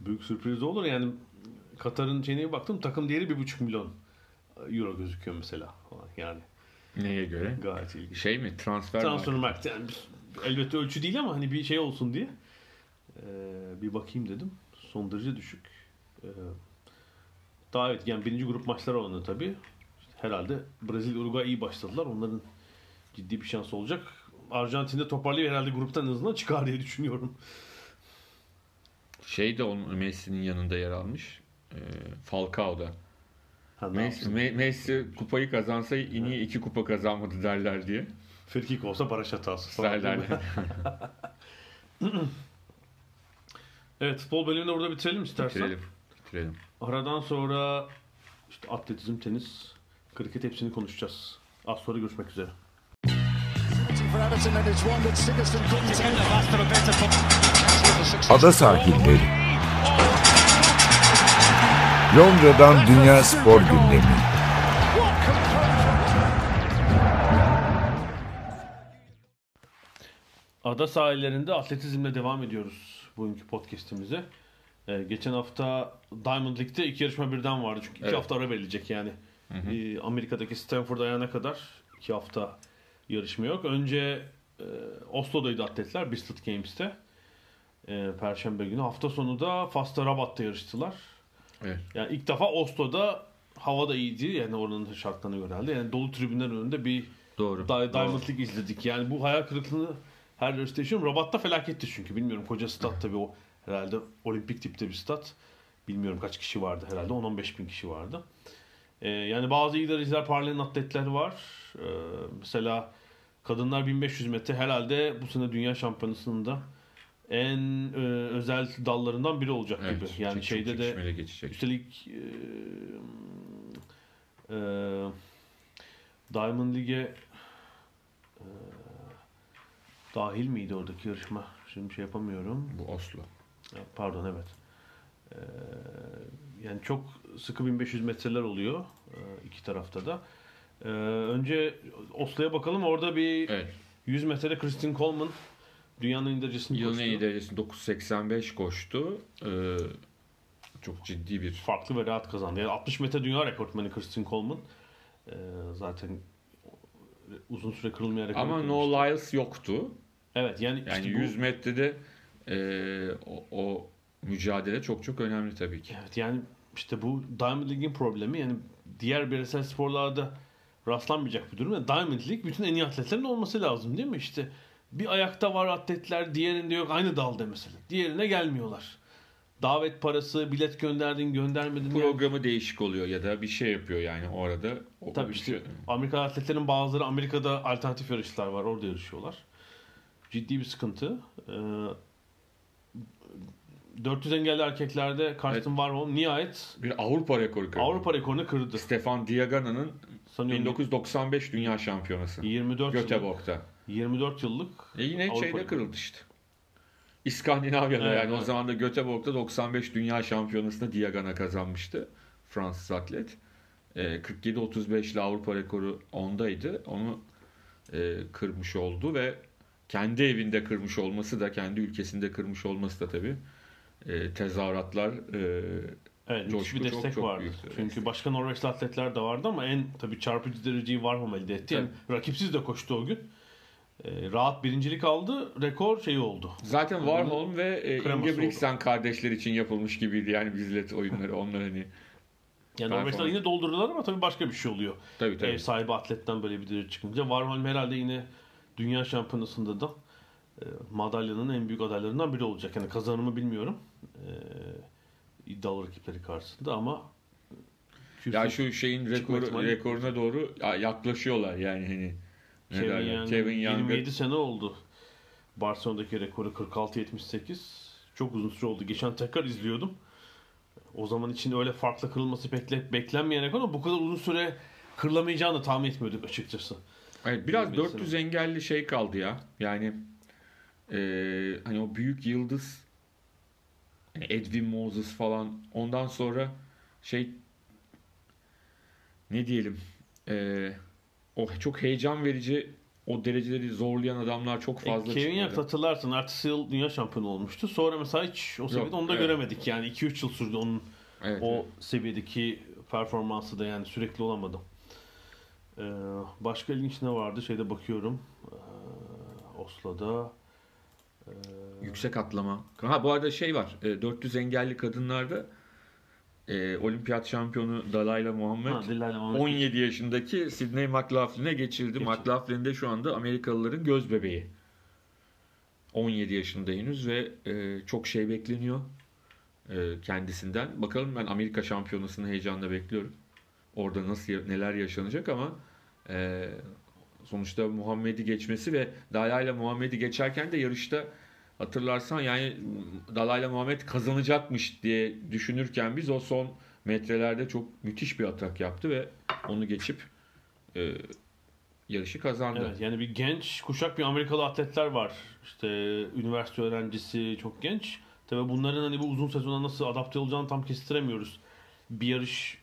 büyük sürpriz olur. Yani Katar'ın şeyine baktım takım değeri 1,5 milyon euro gözüküyor mesela. Yani Neye göre? gayet ilginç. Şey mi? Transfer Transfer mi? market yani elbette ölçü değil ama hani bir şey olsun diye Ee, bir bakayım dedim. Son derece düşük. Ee, daha evet yani birinci grup maçları olanı tabii. İşte herhalde Brezilya Uruguay iyi başladılar. Onların ciddi bir şansı olacak. Arjantin'de toparlayıp herhalde gruptan en azından çıkar diye düşünüyorum. Şey de onun Messi'nin yanında yer almış. E, Falcao'da. Ha, ne Messi? Me- Messi kupayı kazansa niye iki kupa kazanmadı derler diye. Frikik olsa baraj hatası falan. Derler. Evet futbol bölümünü burada bitirelim istersen. Bitirelim. Bitirelim. Aradan sonra işte atletizm, tenis, kriket hepsini konuşacağız. Az sonra görüşmek üzere. Ada sahilleri. Londra'dan Dünya Spor Gündemi. Ada sahillerinde atletizmle devam ediyoruz bugünkü podcast'imize. Ee, geçen hafta Diamond League'de iki yarışma birden vardı. Çünkü iki Evet. hafta ara verilecek yani. Ee, Amerika'daki Stanford ayağına kadar iki hafta yarışma yok. Önce e, Oslo'daydı atletler Bristol Games'te. e, Perşembe günü. Hafta sonu da Fas'ta Rabat'ta yarıştılar. Evet. Yani ilk defa Oslo'da hava da iyiydi. Yani oranın şartlarına göre herhalde. Yani dolu tribünler önünde bir Doğru. Di- Doğru. Diamond League izledik. Yani bu hayal kırıklığını her yarışta yaşıyorum. Rabat'ta felaketti çünkü. Bilmiyorum koca stat tabii o herhalde olimpik tipte bir stat. Bilmiyorum kaç kişi vardı herhalde. 10-15 bin kişi vardı. Ee, yani bazı iyi derecler parlayan atletler var. Ee, mesela kadınlar 1500 metre herhalde bu sene dünya şampiyonasında en e, özel dallarından biri olacak Evet, gibi. Yani çok şeyde de geçecek. Üstelik e, e, Diamond League'e e, dahil miydi oradaki yarışma? Şimdi şey yapamıyorum. Bu Oslo. Pardon evet. E, yani çok sıkı 1500 metreler oluyor e, iki tarafta da. E, önce Oslo'ya bakalım. Orada bir Evet. 100 metrede Kristin Coleman dünyanın en derecesini Yılın koştu. en iyi derecesi 9.85 koştu. Ee, çok ciddi bir farklı ve rahat kazandı. Yani 60 metre dünya rekortmeni Kristin Coleman. Ee, zaten uzun süre kırılmayan rekor. ama. No Lyles yoktu. Evet yani, Yani işte bu- 100 metrede e, o, o mücadele çok çok önemli tabii ki. Evet yani işte bu Diamond League'in problemi yani diğer bireysel sporlarda rastlanmayacak bir durum. Yani Diamond League bütün en iyi atletlerin olması lazım değil mi? İşte bir ayakta var atletler diğerinde yok aynı dalda mesela. Diğerine gelmiyorlar. Davet parası, bilet gönderdin, göndermedin. yani- Programı değişik oluyor ya da bir şey yapıyor yani orada. O, Tabii işte şey- Amerika atletlerin bazıları Amerika'da alternatif yarışlar var. Orada yarışıyorlar. Ciddi bir sıkıntı. Ee, 400 engelli erkeklerde Karsten Warholm nihayet bir Avrupa rekoru kırdı. Avrupa rekorunu kırdı. Stefan Diagana'nın Sanıyorum 1995 Dünya Şampiyonası. 24 yıllık, Göteborg'da. 24 yıllık E yine Avrupa şeyde rekoru. kırıldı işte. İskandinavya'da Evet, yani o evet. zaman da Göteborg'da 95 Dünya Şampiyonası'nda Diagana kazanmıştı. Fransız atlet. E, 47-35 ile Avrupa rekoru ondaydı. Onu e, kırmış oldu ve kendi evinde kırmış olması da kendi ülkesinde kırmış olması da tabii e, tezahüratlar e, Evet, müthiş bir çok, destek çok vardı. büyük Çünkü destek. başka Norveçli atletler de vardı ama en tabii çarpıcı dereceyi Warholm elde etti. Yani rakipsiz de koştu o gün. Ee, rahat birincilik aldı. Rekor şeyi oldu. Zaten Warholm ve e, Ingebrigtsen kardeşler için yapılmış gibiydi yani bizlet oyunları onlar hani Yani Norveçler yine doldurdular ama tabii başka bir şey oluyor. tabii tabii. Ev sahibi atletten böyle bir derece çıkınca. Warholm herhalde yine dünya şampiyonasında da e, madalyanın en büyük adaylarından biri olacak. Yani kazanımı bilmiyorum. E, iddialı rakipleri karşısında ama Ya şu şeyin rekoru, rekoruna doğru ya- yaklaşıyorlar yani hani. Ne Kevin? Young, Kevin Young'ı 27 sene oldu. Barcelona'daki rekoru 46-78. Çok uzun süre oldu. Geçen tekrar izliyordum. O zaman için öyle farklı kırılması bekle, beklenmeyen rekor ama bu kadar uzun süre kırılamayacağını tahmin etmiyorduk açıkçası. Evet, biraz 27 400 engelli şey kaldı ya. Yani eee, hani o büyük yıldız yani Edwin Moses falan ondan sonra şey ne diyelim eee, o çok heyecan verici o dereceleri zorlayan adamlar çok E, fazla Kevin Young hatırlarsın ertesi yıl dünya şampiyonu olmuştu. Sonra mesela hiç o seviyede onu da evet. göremedik. Yani 2-3 yıl sürdü onun Evet, o evet. seviyedeki performansı da yani sürekli olamadı. Ee, başka ilginç ne vardı? Şeyde bakıyorum. Ee, Oslo'da. Ee, Yüksek atlama. Ha bu arada şey var. e, 400 engelli kadınlarda e, olimpiyat şampiyonu Dalayla Muhammed ha, Dilayla Muhammed 17 yaşındaki Sidney McLaughlin'e geçildi. Geçildi. McLaughlin de şu anda Amerikalıların göz bebeği. 17 yaşında henüz ve e, çok şey bekleniyor e, kendisinden. Bakalım ben Amerika şampiyonasını heyecanla bekliyorum. Orada nasıl neler yaşanacak ama e, sonuçta Muhammed'i geçmesi ve Dalayla Muhammed'i geçerken de yarışta hatırlarsan yani Dalayla Muhammed kazanacakmış diye düşünürken biz o son metrelerde çok müthiş bir atak yaptı ve onu geçip e, yarışı kazandı. Evet yani bir genç kuşak bir Amerikalı atletler var. İşte üniversite öğrencisi çok genç. Tabii bunların hani bu uzun sezona nasıl adapte olacağını tam kestiremiyoruz. Bir yarış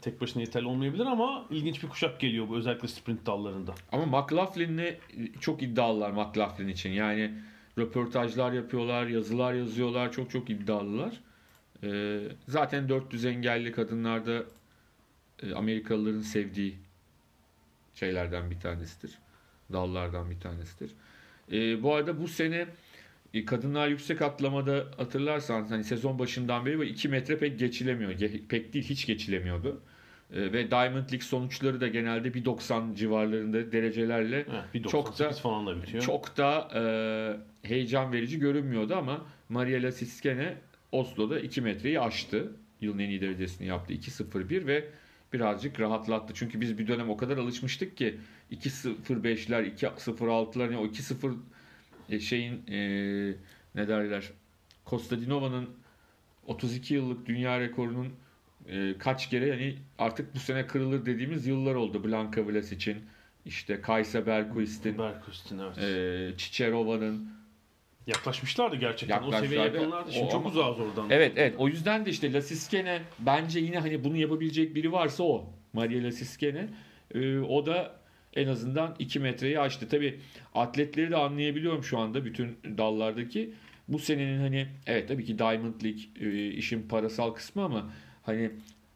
tek başına yeterli olmayabilir ama ilginç bir kuşak geliyor bu özellikle sprint dallarında. Ama McLaughlin'le çok iddialılar McLaughlin için. Yani röportajlar yapıyorlar, yazılar yazıyorlar. Çok çok iddialılar. E, zaten 400 engelli kadınlarda e, Amerikalıların sevdiği şeylerden bir tanesidir. Dallardan bir tanesidir. E, bu arada bu sene Kadınlar yüksek atlamada hatırlarsanız hani sezon başından beri 2 metre pek geçilemiyor. Ge- Pek değil hiç geçilemiyordu. E, Ve Diamond League sonuçları da genelde 1.90 civarlarında derecelerle bir çok da 98 falan da bitiyor. çok da e, heyecan verici görünmüyordu ama Mariela Siskene Oslo'da 2 metreyi aştı. Yılın en iyi derecesini yaptı. 2.01 ve birazcık rahatlattı. Çünkü biz bir dönem o kadar alışmıştık ki 2.05'ler, 2.06'lar yani o 2.0 e, şeyin e, ne derler Kostadinova'nın 32 yıllık dünya rekorunun e, kaç kere yani artık bu sene kırılır dediğimiz yıllar oldu. Blanka Vlas için işte Kaysa Berkuist'in Berkustin evet. e, Çiçerova'nın Yaklaşmışlardı gerçekten. O seviyeye Yaklaşmışlardı. yakınlardı. Şimdi O çok ama- uzağız oradan. Evet evet o yüzden de işte Lasiskene bence yine hani bunu yapabilecek biri varsa o. Maria Lasiskene. Ee, o da en azından 2 metreyi aştı. Tabi atletleri de anlayabiliyorum şu anda bütün dallardaki. Bu senenin hani evet tabii ki Diamond League e, işin parasal kısmı ama hani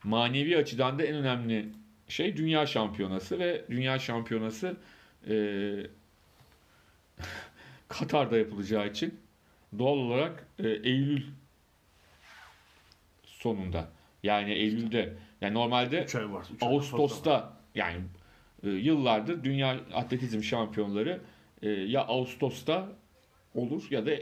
manevi açıdan da en önemli şey dünya şampiyonası ve dünya şampiyonası e, Katar'da yapılacağı için doğal olarak e, Eylül sonunda yani Eylül'de yani normalde 3 ay var. Ağustos'ta yani e, yıllardır dünya atletizm şampiyonları e, ya Ağustos'ta olur ya da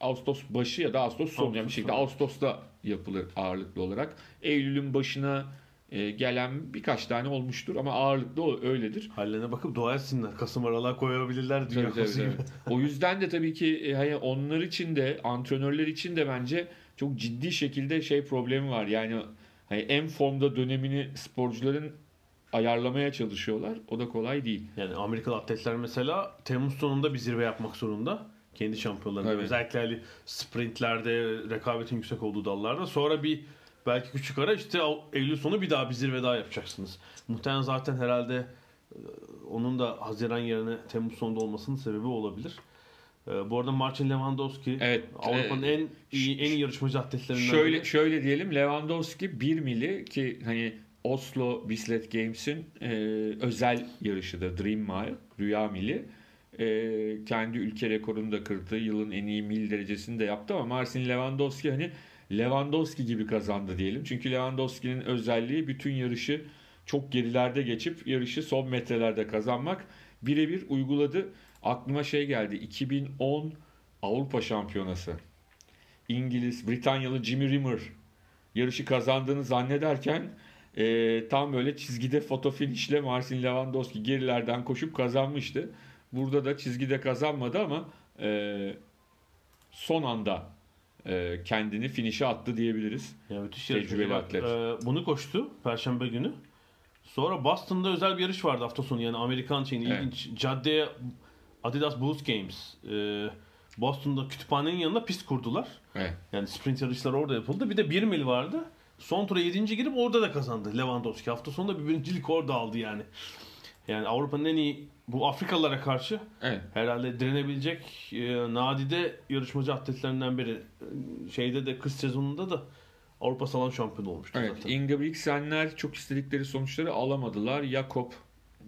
Ağustos başı ya da Ağustos sonu yani bir şekilde. Ağustos'ta yapılır ağırlıklı olarak. Eylül'ün başına e, gelen birkaç tane olmuştur ama ağırlıklı öyledir. Hallerine bakıp dua etsinler. Kasım aralığa koyabilirler Dünya Tabii, tabii, tabii. o yüzden de tabii ki hani onlar için de antrenörler için de bence çok ciddi şekilde şey problemi var. Yani hani en formda dönemini sporcuların ayarlamaya çalışıyorlar. O da kolay değil. Yani Amerikalı atletler mesela Temmuz sonunda bir zirve yapmak zorunda. Kendi şampiyonlarında. Tabii. Özellikle hani sprintlerde rekabetin yüksek olduğu dallarda. Sonra bir belki küçük ara işte Eylül sonu bir daha bir zirve daha yapacaksınız. Muhtemelen zaten herhalde e, onun da Haziran yerine Temmuz sonunda olmasının sebebi olabilir. E, Bu arada Marcin Lewandowski Evet, Avrupa'nın e, en iyi en iyi yarışmacı atletlerinden Şöyle biri. şöyle diyelim Lewandowski 1 mili ki hani Oslo Bisiklet Games'in e, özel yarışıdır Dream Mile, Rüya Mili. E, kendi ülke rekorunu da kırdı. Yılın en iyi mil derecesini de yaptı ama Marcin Lewandowski hani Lewandowski gibi kazandı diyelim. Çünkü Lewandowski'nin özelliği bütün yarışı çok gerilerde geçip yarışı son metrelerde kazanmak. Birebir uyguladı. Aklıma şey geldi. 2010 Avrupa Şampiyonası. İngiliz, Britanyalı Jimmy Rimmer yarışı kazandığını zannederken e, tam böyle çizgide foto finişle Marcin Lewandowski gerilerden koşup kazanmıştı. Burada da çizgide kazanmadı ama e, son anda e, kendini finişe attı diyebiliriz. Yani müthiş Tecrübeli atlet. e, bunu koştu Perşembe günü. Sonra Boston'da özel bir yarış vardı hafta sonu. Yani Amerikan şeyin Evet. ilginç. Caddeye Adidas Boost Games. E, Boston'da kütüphanenin yanına pist kurdular. Evet. Yani sprint yarışları orada yapıldı. Bir de 1 mil vardı. Son tura 7. girip orada da kazandı Lewandowski. Hafta sonunda bir birincilik orada aldı yani. Yani Avrupa'nın en iyi bu Afrikalılara karşı Evet. herhalde direnebilecek e, nadide yarışmacı atletlerinden biri. E, Şeyde de kış sezonunda da Avrupa salon şampiyonu olmuştu Evet, zaten. Ingebrigtsenler çok istedikleri sonuçları alamadılar. Jakob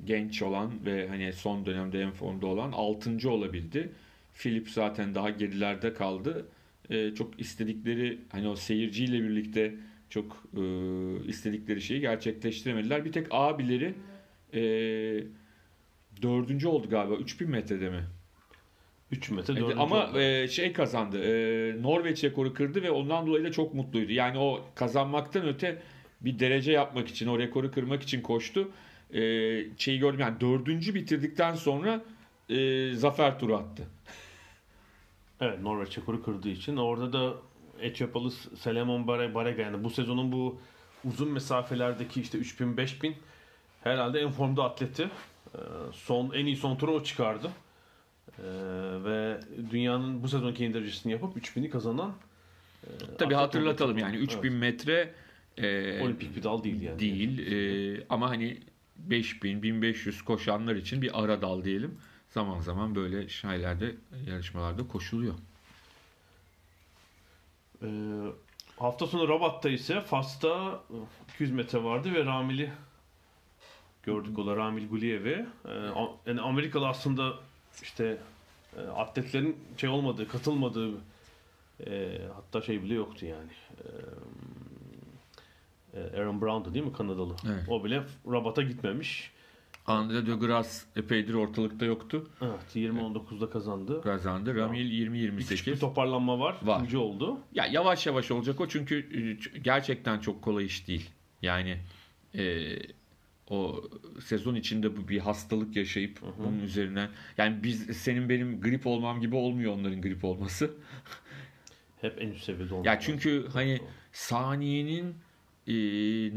genç olan ve hani son dönemde en formda olan 6. olabildi. Philip zaten daha gerilerde kaldı. Ee, çok istedikleri hani o seyirciyle birlikte çok e, istedikleri şeyi gerçekleştiremediler. Bir tek abileri e, dördüncü oldu galiba. 3000 metrede mi? 3 metre Evet, 4. ama e, şey kazandı. E, Norveç rekoru kırdı ve ondan dolayı da çok mutluydu. Yani o kazanmaktan öte bir derece yapmak için, o rekoru kırmak için koştu. E, şeyi gördüm yani dördüncü bitirdikten sonra e, zafer turu attı. Evet Norveç rekoru kırdığı için. Orada da Etiyopyalı Selemon Bare- Barega yani bu sezonun bu uzun mesafelerdeki işte 3000 5000 herhalde en formda atleti. Ee, Son en iyi son turu o çıkardı. Ee, ve dünyanın bu sezonki en derecesini yapıp 3000'i kazanan e, Tabii hatırlatalım yani 3000 Evet. metre e, olimpik bir dal değil yani. değil E, ama hani 5000 1500 koşanlar için bir ara dal diyelim. Zaman zaman böyle şeylerde yarışmalarda koşuluyor. Ee, hafta sonu Rabat'ta ise Fas'ta 200 metre vardı ve Ramil'i gördük o da Ramil Guliyev'i. Ee, yani Amerikalı aslında işte e, atletlerin şey olmadığı, katılmadığı e, hatta şey bile yoktu yani. E, e, Aaron Brown'du değil mi Kanadalı? Evet. O bile rabata gitmemiş. Andre de Grasse epeydir ortalıkta yoktu. Evet 20-19'da kazandı. Kazandı. Ramil Müthiş bir 20-28. toparlanma var. Var. İkinci oldu. Ya yavaş yavaş olacak o çünkü e, gerçekten çok kolay iş değil. Yani e, o sezon içinde bu bir hastalık yaşayıp bunun üzerinden yani biz senin benim grip olmam gibi olmuyor onların grip olması. Hep en üst seviyede oldu. Ya çünkü hani saniyenin e,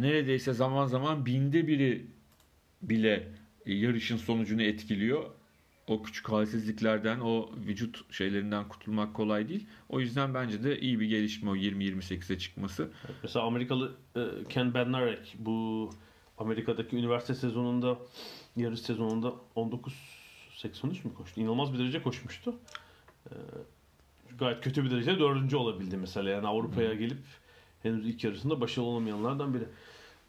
neredeyse zaman zaman binde biri bile e, yarışın sonucunu etkiliyor. O küçük halsizliklerden, o vücut şeylerinden kurtulmak kolay değil. O yüzden bence de iyi bir gelişme o 20-28'e çıkması. Mesela Amerikalı e, Ken Bednarek bu Amerika'daki üniversite sezonunda yarış sezonunda 19.83 mü koştu? İnanılmaz bir derece koşmuştu. E, gayet kötü bir derece dördüncü olabildi mesela. Yani Avrupa'ya gelip henüz ilk yarısında başarılı olamayanlardan biri.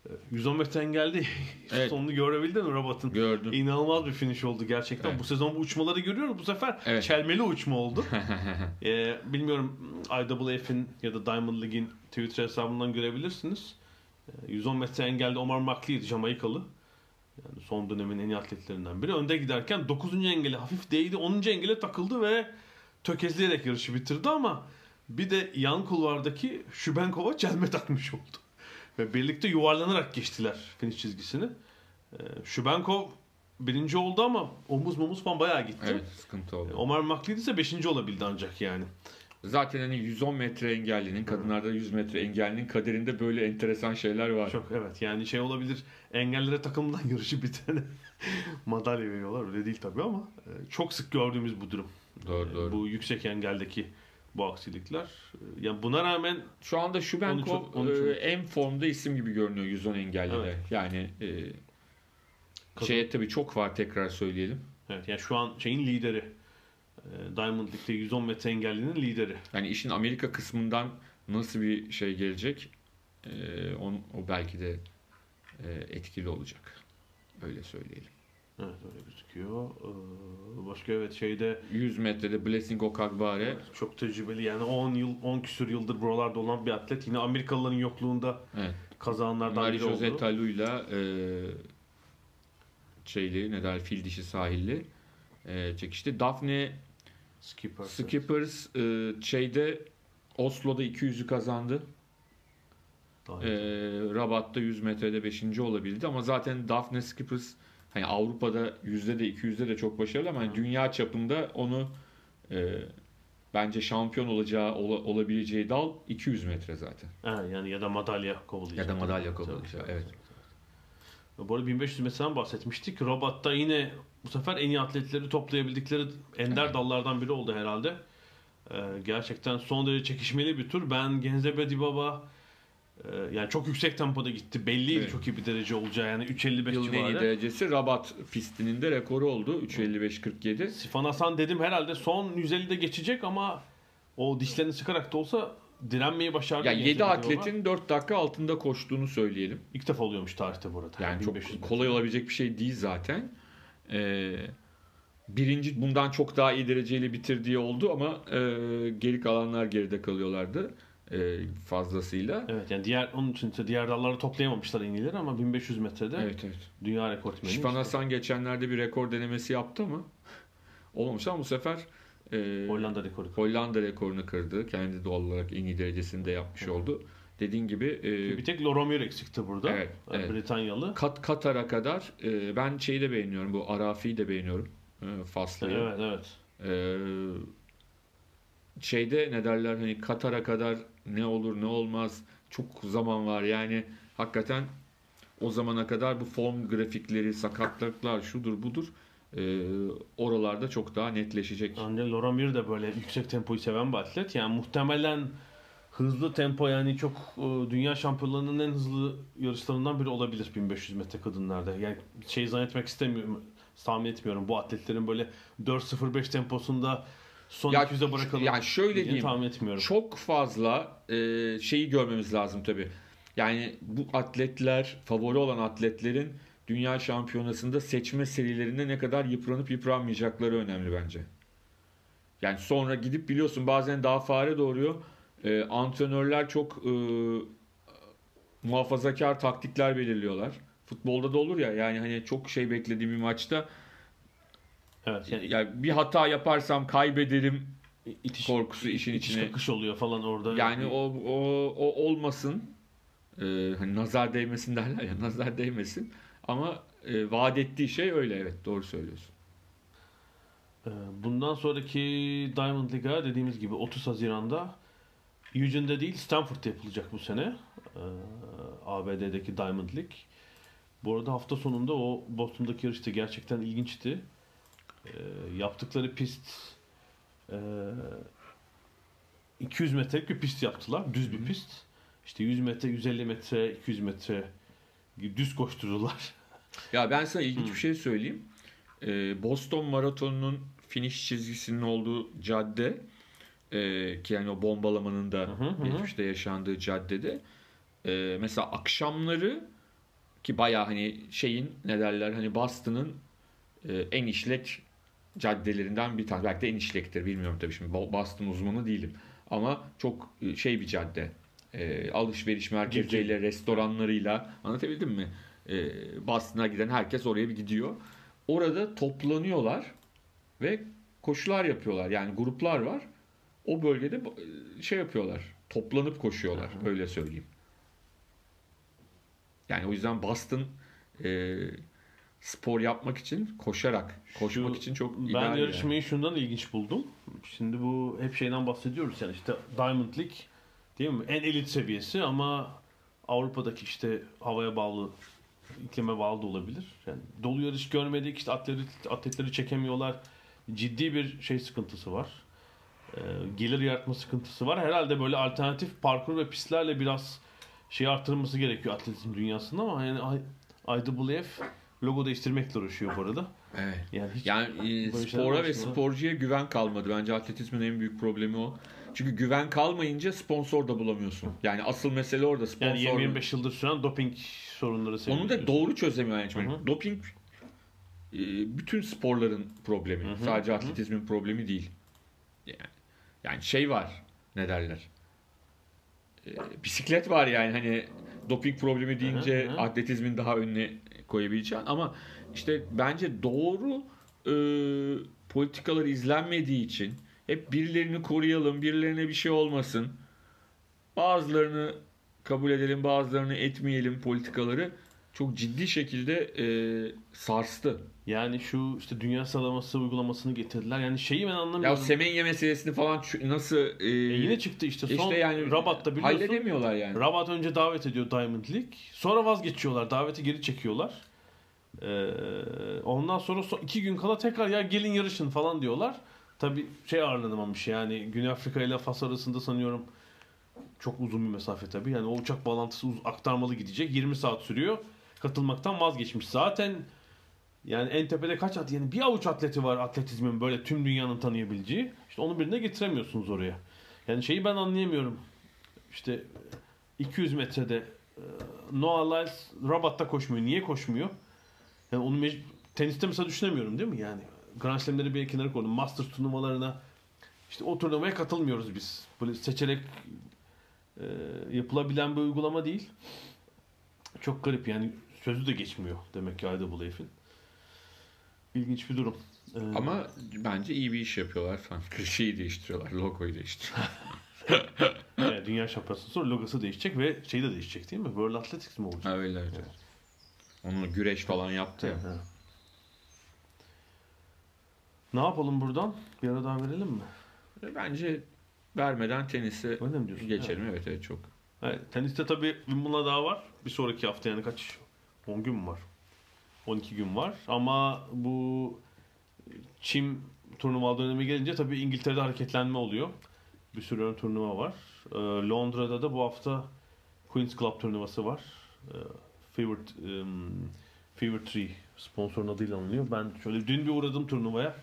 E, 110 metre geldi. Evet. Sonunu görebildin mi Robot'un? Gördüm. İnanılmaz bir finish oldu gerçekten. Evet. Bu sezon bu uçmaları görüyoruz. Bu sefer Evet. çelmeli uçma oldu. Ee, bilmiyorum IAAF'in ya da Diamond League'in Twitter hesabından görebilirsiniz. Ee, 110 metre engelde Omar Makli'ydi Jamaikalı. Yani son dönemin en iyi atletlerinden biri. Önde giderken 9. engele hafif değdi. 10. engele takıldı ve tökezleyerek yarışı bitirdi ama bir de yan kulvardaki Şubenkova çelme takmış oldu. Ve birlikte yuvarlanarak geçtiler finish çizgisini. Ee, Şubenkov birinci oldu ama omuz momuz falan bayağı gitti. Evet sıkıntı oldu. Omar Maklidi ise 5. olabildi ancak yani. Zaten hani 110 metre engellinin, kadınlarda 100 metre engellinin kaderinde böyle enteresan şeyler var. Çok evet yani şey olabilir engellere takımdan yarışı bitene madalya veriyorlar öyle değil tabii ama e, çok sık gördüğümüz bu durum. Doğru E, doğru. Bu yüksek engeldeki bu aksilikler. E, Yani buna rağmen Şu anda Şubenkov 13 13 e, en formda isim gibi görünüyor 110 engellide. Evet. Yani e, Kazan- şeye tabii çok var tekrar söyleyelim. evet yani şu an şeyin lideri e, Diamond League'de 110 metre engellinin lideri. Yani işin Amerika kısmından nasıl bir şey gelecek e, on, o belki de e, etkili olacak. Öyle söyleyelim. Evet öyle gözüküyor. Ee, Başka evet şeyde 100 metrede Blessing Okagbare çok tecrübeli yani 10 yıl 10 küsur yıldır buralarda olan bir atlet. Yine Amerikalıların yokluğunda evet. kazananlardan biri Marie-José oldu. Talu'yla e, şeyli ne der fil dişi sahilli e, çekişti. Daphne Skipper. Skippers e, şeyde Oslo'da 200'ü kazandı. Daha E. Rabat'ta 100 metrede 5. olabildi ama zaten Daphne Skippers hani Avrupa'da yüzde de 200'de de çok başarılı ama hani dünya çapında onu e, bence şampiyon olacağı ola- olabileceği dal 200 metre zaten. Ha, yani ya da madalya kovalayacak. Ya da madalya tabii, evet. Bu arada 1500 metreden bahsetmiştik. Rabat'ta yine bu sefer en iyi atletleri toplayabildikleri ender Evet. dallardan biri oldu herhalde. Ee, gerçekten son derece çekişmeli bir tur. Ben Genzebe Dibaba yani çok yüksek tempoda gitti. Belliydi Evet. çok iyi bir derece olacağı. Yani 3.55 Yılın en iyi civarı. derecesi Rabat pistinin de rekoru oldu. 3.55.47. Sifan Hasan dedim herhalde son 150'de geçecek ama o dişlerini sıkarak da olsa direnmeyi başardı. Ya Genzebe 7 Dibaba. atletin 4 dakika altında koştuğunu söyleyelim. ilk defa oluyormuş tarihte burada. Yani 1500 çok metre. kolay olabilecek bir şey değil zaten. Ee, birinci bundan çok daha iyi dereceyle bitirdiği oldu ama e, geri kalanlar geride kalıyorlardı e, fazlasıyla. Evet yani diğer onun için diğer dalları toplayamamışlar en iyileri ama 1500 metrede Evet evet. dünya rekortmeni. Şifan Hasan geçenlerde bir rekor denemesi yaptı ama olmamış ama bu sefer e, Hollanda rekoru. Hollanda rekorunu kırdı. Kendi doğal olarak en iyi derecesini de yapmış oldu. Dediğin gibi e, Bir tek Loromir eksikti burada. Evet, Ee, evet. Britanyalı. Kat, Katar'a kadar e, ben şeyi de beğeniyorum. Bu Arafi'yi de beğeniyorum. E, Faslı'yı. Evet evet. Ee, şeyde ne derler hani Katar'a kadar ne olur ne olmaz çok zaman var yani hakikaten o zamana kadar bu form grafikleri sakatlıklar şudur budur e, oralarda çok daha netleşecek. Ancak Loromir de böyle yüksek tempoyu seven bir atlet. Yani muhtemelen hızlı tempo yani çok e, dünya şampiyonlarının en hızlı yarışlarından biri olabilir 1500 metre kadınlarda. Yani şey zannetmek istemiyorum. Tahmin etmiyorum bu atletlerin böyle 4.05 temposunda son Ya, 200'e bırakalım. yani şöyle diyeyim, tahmin etmiyorum. Çok fazla e, şeyi görmemiz lazım tabi. Yani bu atletler favori olan atletlerin dünya şampiyonasında seçme serilerinde ne kadar yıpranıp yıpranmayacakları önemli bence. Yani sonra gidip biliyorsun bazen daha fare doğuruyor. Ee, antrenörler çok e, muhafazakar taktikler belirliyorlar. Futbolda da olur ya yani hani çok şey beklediğim bir maçta Evet yani yani bir hata yaparsam kaybederim itiş, korkusu işin itiş içine. kakış oluyor falan orada. Yani o o o olmasın. Ee, hani nazar değmesin derler ya nazar değmesin. Ama e, vaat ettiği şey öyle evet doğru söylüyorsun. Ee, Bundan sonraki Diamond League'a dediğimiz gibi 30 Haziran'da Eugene'de değil Stanford'da yapılacak bu sene. Ee, ABD'deki Diamond League. Bu arada hafta sonunda o Boston'daki yarış da gerçekten ilginçti. Ee, yaptıkları pist e, 200 metrelik bir pist yaptılar. Düz bir pist. İşte 100 metre, 150 metre, 200 metre düz koşturdular. Ya ben sana ilginç bir şey söyleyeyim. Ee, Boston Maratonu'nun finish çizgisinin olduğu cadde e, ki yani o bombalamanın da hı hı. geçmişte yaşandığı caddede e, mesela akşamları ki baya hani şeyin ne derler hani Boston'ın e, en işlek caddelerinden bir tanesi. Belki de en işlektir bilmiyorum tabii şimdi Bo- Boston uzmanı değilim. Ama çok e, şey bir cadde. E, alışveriş merkezleriyle, restoranlarıyla anlatabildim mi? E, Boston'a giden herkes oraya bir gidiyor. Orada toplanıyorlar ve koşular yapıyorlar. Yani gruplar var. O bölgede e, şey yapıyorlar. Toplanıp koşuyorlar. Öyle söyleyeyim. Yani o yüzden Boston e, spor yapmak için koşarak, koşmak Şu- için çok Ben ideal yani. yarışmayı şundan ilginç buldum. Şimdi bu hep şeyden bahsediyoruz yani işte Diamond League değil mi? En elit seviyesi ama Avrupa'daki işte havaya bağlı, iklime bağlı da olabilir. Yani dolu yarış görmedik, işte atletleri, atletleri çekemiyorlar. Ciddi bir şey sıkıntısı var. Ee, gelir yaratma sıkıntısı var. Herhalde böyle alternatif parkur ve pistlerle biraz şey arttırılması gerekiyor atletizm dünyasında ama yani I- IAAF logo değiştirmekle uğraşıyor bu arada. Evet. Yani hiç Yani e, spora ve sporcuya güven kalmadı. Bence atletizmin en büyük problemi o. Çünkü güven kalmayınca sponsor da bulamıyorsun. Yani asıl mesele orada sponsor. Yani 20-25 yıldır süren doping sorunları sebebi. Onu da doğru çözemiyor yani. Doping e, bütün sporların problemi. Hı hı, Sadece atletizmin problemi değil. Yani, yani şey var. Ne derler? E, bisiklet var yani hani doping problemi deyince Hı hı. atletizmin daha önüne koyabileceğin ama işte bence doğru e, politikalar izlenmediği için hep birilerini koruyalım, birilerine bir şey olmasın. Bazılarını kabul edelim, bazılarını etmeyelim politikaları çok ciddi şekilde e, sarstı. Yani şu işte dünya sıralaması uygulamasını getirdiler. Yani şeyi ben Ya anlamıyorum. semenye meselesini falan nasıl e, E yine çıktı işte son işte yani Rabat'ta biliyorsun. halledemiyorlar yani. Rabat önce davet ediyor Diamond League. Sonra vazgeçiyorlar. Daveti geri çekiyorlar. Ee, ondan sonra so- iki gün kala tekrar ya gelin yarışın falan diyorlar. Tabi şey ağırlanamamış yani Güney Afrika ile Fas arasında sanıyorum çok uzun bir mesafe tabi. Yani o uçak bağlantısı aktarmalı gidecek. 20 saat sürüyor. Katılmaktan vazgeçmiş. Zaten yani en tepede kaç at yani bir avuç atleti var atletizmin böyle tüm dünyanın tanıyabileceği. İşte onu birine getiremiyorsunuz oraya. Yani şeyi ben anlayamıyorum. İşte 200 metrede e, Noah Lyles Rabat'ta koşmuyor. Niye koşmuyor? Yani onu mec- teniste mesela düşünemiyorum değil mi? Yani Grand Slam'leri bir kenara koydum. Masters turnuvalarına işte o turnuvaya katılmıyoruz biz. Böyle seçerek e, yapılabilen bir uygulama değil. Çok garip yani sözü de geçmiyor demek ki IAAF'in. İlginç bir durum. Ee, Ama bence iyi bir iş yapıyorlar falan. Şeyi değiştiriyorlar, logoyu değiştiriyorlar. evet, Dünya Şampiyonası sonra logosu değişecek ve şey de değişecek değil mi? World Athletics mi olacak? Ha öyle evet. evet. Onu güreş falan yaptı ya. Ne yapalım buradan? Bir ara daha verelim mi? Bence vermeden diyorsun? geçelim. Evet evet çok. Evet, teniste tabii Wimbledon'a daha var. Bir sonraki hafta yani kaç? 10 gün var? 12 gün var. Ama bu çim turnuva dönemi gelince tabii İngiltere'de hareketlenme oluyor. Bir sürü ön turnuva var. Ee, Londra'da da bu hafta Queen's Club turnuvası var. Ee, Fever, um, Fever Tree sponsorun adıyla anılıyor. Ben şöyle dün bir uğradım turnuvaya.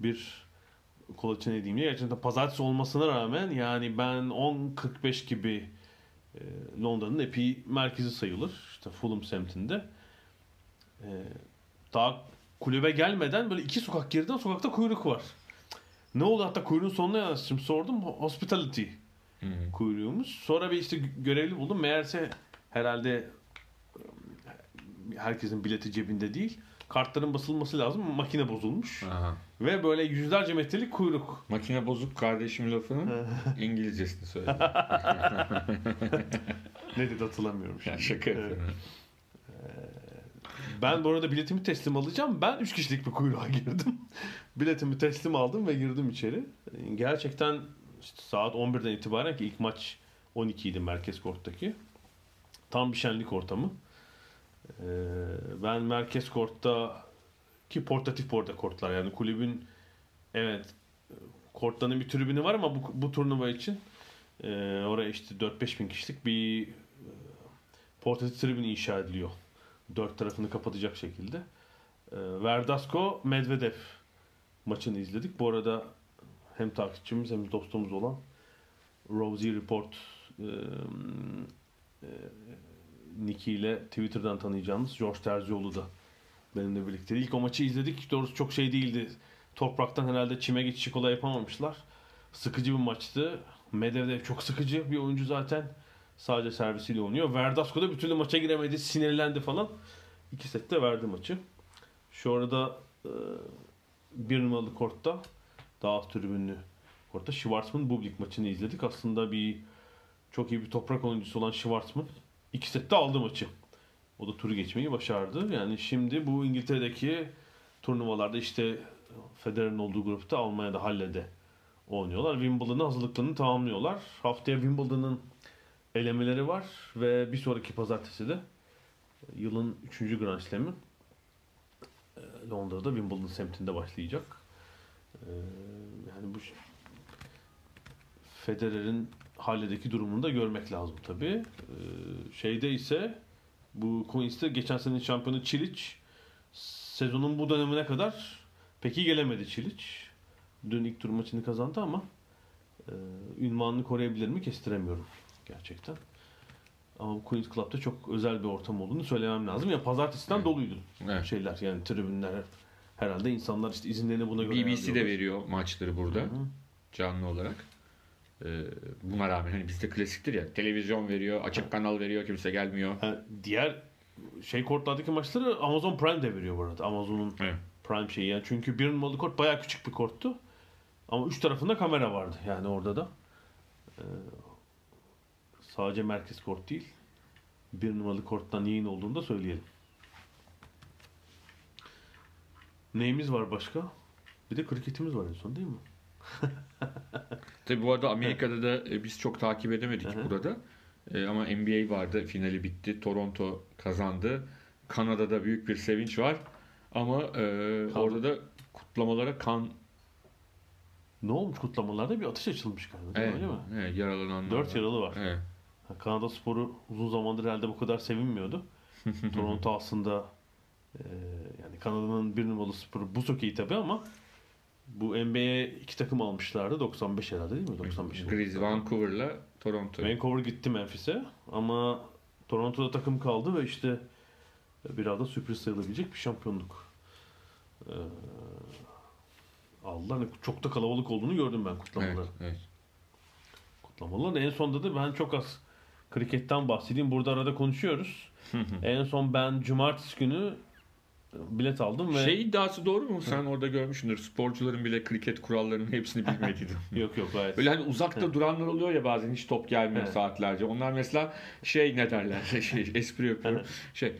Bir kolaçan edeyim diye. Gerçekten pazartesi olmasına rağmen yani ben 10.45 gibi e, Londra'nın epey merkezi sayılır. İşte Fulham semtinde. E, daha kulübe gelmeden böyle iki sokak geriden sokakta kuyruk var. Ne oldu hatta kuyruğun sonuna yanaştım sordum. Hospitality kuyruğumuz. Sonra bir işte görevli buldum. Meğerse herhalde e, herkesin bileti cebinde değil. Kartların basılması lazım. Makine bozulmuş. Aha. Ve böyle yüzlerce metrelik kuyruk. Makine bozuk kardeşim lafının İngilizcesini söyledi. Ne dedi hatırlamıyorum şimdi. şaka Evet. yapıyorum. Ben bu arada biletimi teslim alacağım. Ben 3 kişilik bir kuyruğa girdim. biletimi teslim aldım ve girdim içeri. Gerçekten işte saat 11'den itibaren ki ilk maç 12 idi Merkez Kort'taki. Tam bir şenlik ortamı. Ee, ben Merkez Kort'ta ki portatif bu arada kortlar yani kulübün evet kortların bir tribünü var ama bu, bu turnuva için e, oraya işte 4-5 bin kişilik bir e, portatif tribün inşa ediliyor. Dört tarafını kapatacak şekilde. E, Verdasco Medvedev maçını izledik. Bu arada hem takipçimiz hem dostumuz olan Rosie Report e, e, Nicky ile Twitter'dan tanıyacağımız George Terzioğlu da benimle birlikte. İlk o maçı izledik. Doğrusu çok şey değildi. Topraktan herhalde çime geçişi kolay yapamamışlar. Sıkıcı bir maçtı. Medvedev çok sıkıcı bir oyuncu zaten. Sadece servisiyle oynuyor. Verdasco da bir türlü maça giremedi. Sinirlendi falan. İki sette verdi maçı. Şu arada e, bir numaralı kortta daha tribünlü kortta Schwartzman Bublik maçını izledik. Aslında bir çok iyi bir toprak oyuncusu olan Schwartzman iki sette aldı maçı. O da turu geçmeyi başardı. Yani şimdi bu İngiltere'deki turnuvalarda işte Federer'in olduğu grupta Almanya'da Halle'de oynuyorlar. Wimbledon'ın hazırlıklarını tamamlıyorlar. Haftaya Wimbledon'ın elemeleri var ve bir sonraki pazartesi de yılın 3. Grand Slam'i e, Londra'da Wimbledon semtinde başlayacak. E, Yani bu Federer'in Halle'deki durumunu da görmek lazım tabii. E, Şeyde ise bu Queens'te geçen senenin şampiyonu Çiliç sezonun bu dönemine kadar peki gelemedi Çiliç. Dün ilk tur maçını kazandı ama e, ünvanını koruyabilir mi kestiremiyorum gerçekten. Ama bu Queen's Club'da çok özel bir ortam olduğunu söylemem lazım. Ya pazartesiden doluydu Evet. şeyler yani tribünler herhalde insanlar işte izinlerini buna göre BBC de veriyor maçları burada Hı hı. canlı olarak. Ee, buna rağmen hani bizde klasiktir ya televizyon veriyor, açık kanal veriyor, kimse gelmiyor. Ha, diğer şey kortlardaki maçları Amazon Prime de veriyor bu arada. Amazon'un Evet. Prime şeyi yani. Çünkü bir numaralı kort bayağı küçük bir korttu. Ama üç tarafında kamera vardı yani orada da. Ee, sadece merkez kort değil. Bir numaralı korttan yayın olduğunu da söyleyelim. Neyimiz var başka? Bir de kriketimiz var en son değil mi? Tabii bu arada Amerika'da da e, biz çok takip edemedik Hı hı. burada. E, ama NBA vardı, finali bitti. Toronto kazandı. Kanada'da büyük bir sevinç var. Ama e, Kan. orada da kutlamalara kan Ne olmuş kutlamalarda? Bir atış açılmış galiba değil evet, mi? evet, yaralananlar Dört yaralı var. Evet. Kanada sporu uzun zamandır herhalde bu kadar sevinmiyordu. Toronto aslında e, yani Kanada'nın bir numaralı sporu buz hokeyi tabii ama bu NBA'ye iki takım almışlardı. 95 herhalde değil mi? 95. Grizzlies, Vancouver'la Toronto. Vancouver gitti Memphis'e ama Toronto'da takım kaldı ve işte biraz da sürpriz sayılabilecek bir şampiyonluk e, aldılar. Hani Çok da kalabalık olduğunu gördüm ben Evet, kutlamaları. evet. kutlamalar. En sonda da ben çok az kriketten bahsedeyim. Burada arada konuşuyoruz. en son ben cumartesi günü bilet aldım ve Şey iddiası doğru mu? Sen orada görmüşsündür. Sporcuların bile kriket kurallarının hepsini bilmediğini. yok yok gayet. Böyle hani uzakta duranlar oluyor ya bazen hiç top gelmiyor Evet. saatlerce. Onlar mesela şey ne derler? şey espri yapıyorum. şey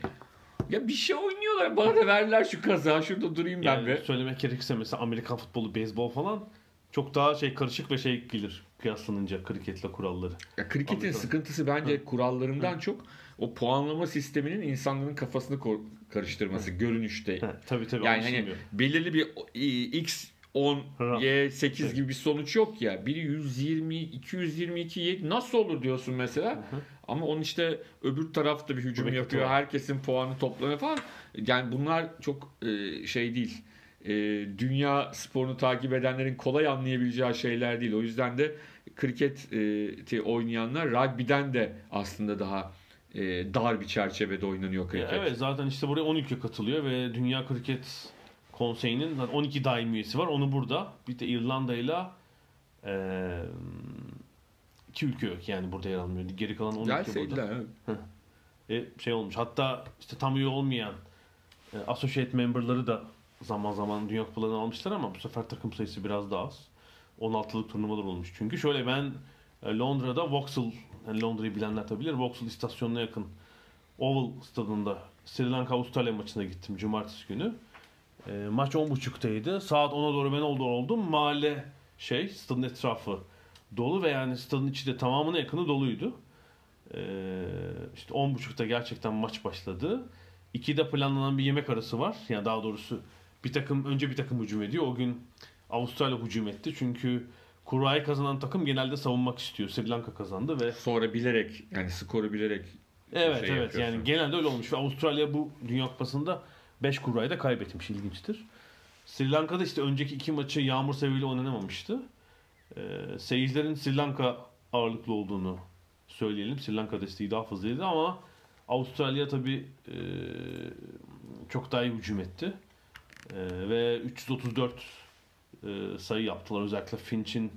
ya bir şey oynuyorlar bana da verdiler şu kaza şurada durayım ben yani be. söylemek gerekirse mesela Amerikan futbolu, beyzbol falan çok daha şey karışık ve şey gelir kıyaslanınca kriketle kuralları. Ya kriketin tabii. sıkıntısı bence kurallarından çok o puanlama sisteminin insanların kafasını karıştırması görünüşte. He, tabii tabii. Yani hani belirli bir x 10 Ha. y 8 Evet. gibi bir sonuç yok ya. Biri 120 222 y nasıl olur diyorsun mesela. Ama onun işte öbür tarafta bir hücum yapıyor. var. Herkesin puanı toplamıyor falan. Yani bunlar çok e, şey değil. E, dünya sporunu takip edenlerin kolay anlayabileceği şeyler değil. O yüzden de kriketi oynayanlar rugby'den de aslında daha e, dar bir çerçevede oynanıyor Ya kriket. evet zaten işte buraya 10 ülke katılıyor ve Dünya Kriket konseyinin zaten 12 daim üyesi var. Onu burada. Bir de İrlanda'yla eee iki ülke yok yani burada yer almıyor. Geri kalan 12 burada. Gelseydiler. evet. E, şey olmuş. Hatta işte tam üye olmayan e, associate memberları da zaman zaman Dünya Kupalarını almışlar ama bu sefer takım sayısı biraz daha az. 16'lık turnuvalar olmuş. Çünkü şöyle ben e, Londra'da Vauxhall, yani Londra'yı bilenler tabi bilir. Vauxhall istasyonuna yakın Oval stadında Sri Lanka Avustralya maçına gittim cumartesi günü. E, maç 10.30'daydı. Saat 10'a doğru ben oldu oldum. Mahalle şey stadın etrafı dolu ve yani stadın içi de tamamına yakını doluydu. Ee, işte 10.30'da gerçekten maç başladı. 2'de planlanan bir yemek arası var. Yani daha doğrusu bir takım önce bir takım hücum ediyor. O gün Avustralya hücum etti. Çünkü kurayı kazanan takım genelde savunmak istiyor. Sri Lanka kazandı ve Sonra bilerek yani skoru bilerek evet şey evet yapıyorsun. yani genelde öyle olmuş ve Avustralya bu Dünya Kupası'nda 5 kurayı da kaybetmiş ilginçtir. Sri Lanka'da işte önceki iki maçı yağmur sebebiyle oynanamamıştı. Ee, seyircilerin Sri Lanka ağırlıklı olduğunu söyleyelim. Sri Lanka desteği daha fazlaydı ama Avustralya tabii e, çok daha iyi hücum etti. E, ve 334 e, sayı yaptılar. Özellikle Finch'in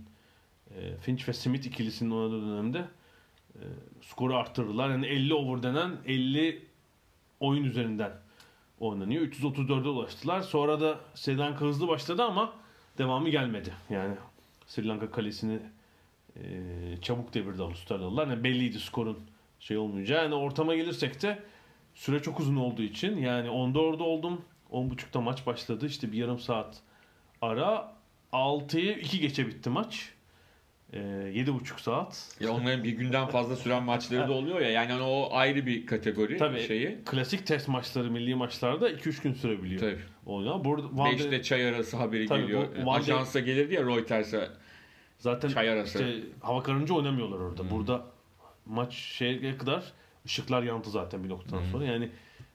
e, Finch ve Smith ikilisinin oynadığı dönemde e, skoru arttırdılar. Yani 50 over denen 50 oyun üzerinden oynanıyor. 334'e ulaştılar. Sonra da Sri Lanka hızlı başladı ama devamı gelmedi. Yani Sri Lanka kalesini e, çabuk devirdi Avustralyalılar. Yani belliydi skorun şey olmayacağı. Yani ortama gelirsek de süre çok uzun olduğu için yani 10'da orada oldum. 10.30'da maç başladı. İşte bir yarım saat ara. 6'yı 2 geçe bitti maç. E, 7.5 saat. Ya onların bir günden fazla süren maçları da oluyor ya. Yani o ayrı bir kategori Tabii şeyi. klasik test maçları, milli maçlarda 2-3 gün sürebiliyor. Tabii. Oyna. Burada Van de- Beşte çay arası haberi Tabii geliyor. bu Van de- Ajansa gelirdi ya Reuters'a. Zaten Çay arası. işte hava karınca oynamıyorlar orada. Burada maç şeye kadar ışıklar yandı zaten bir noktadan sonra. Yani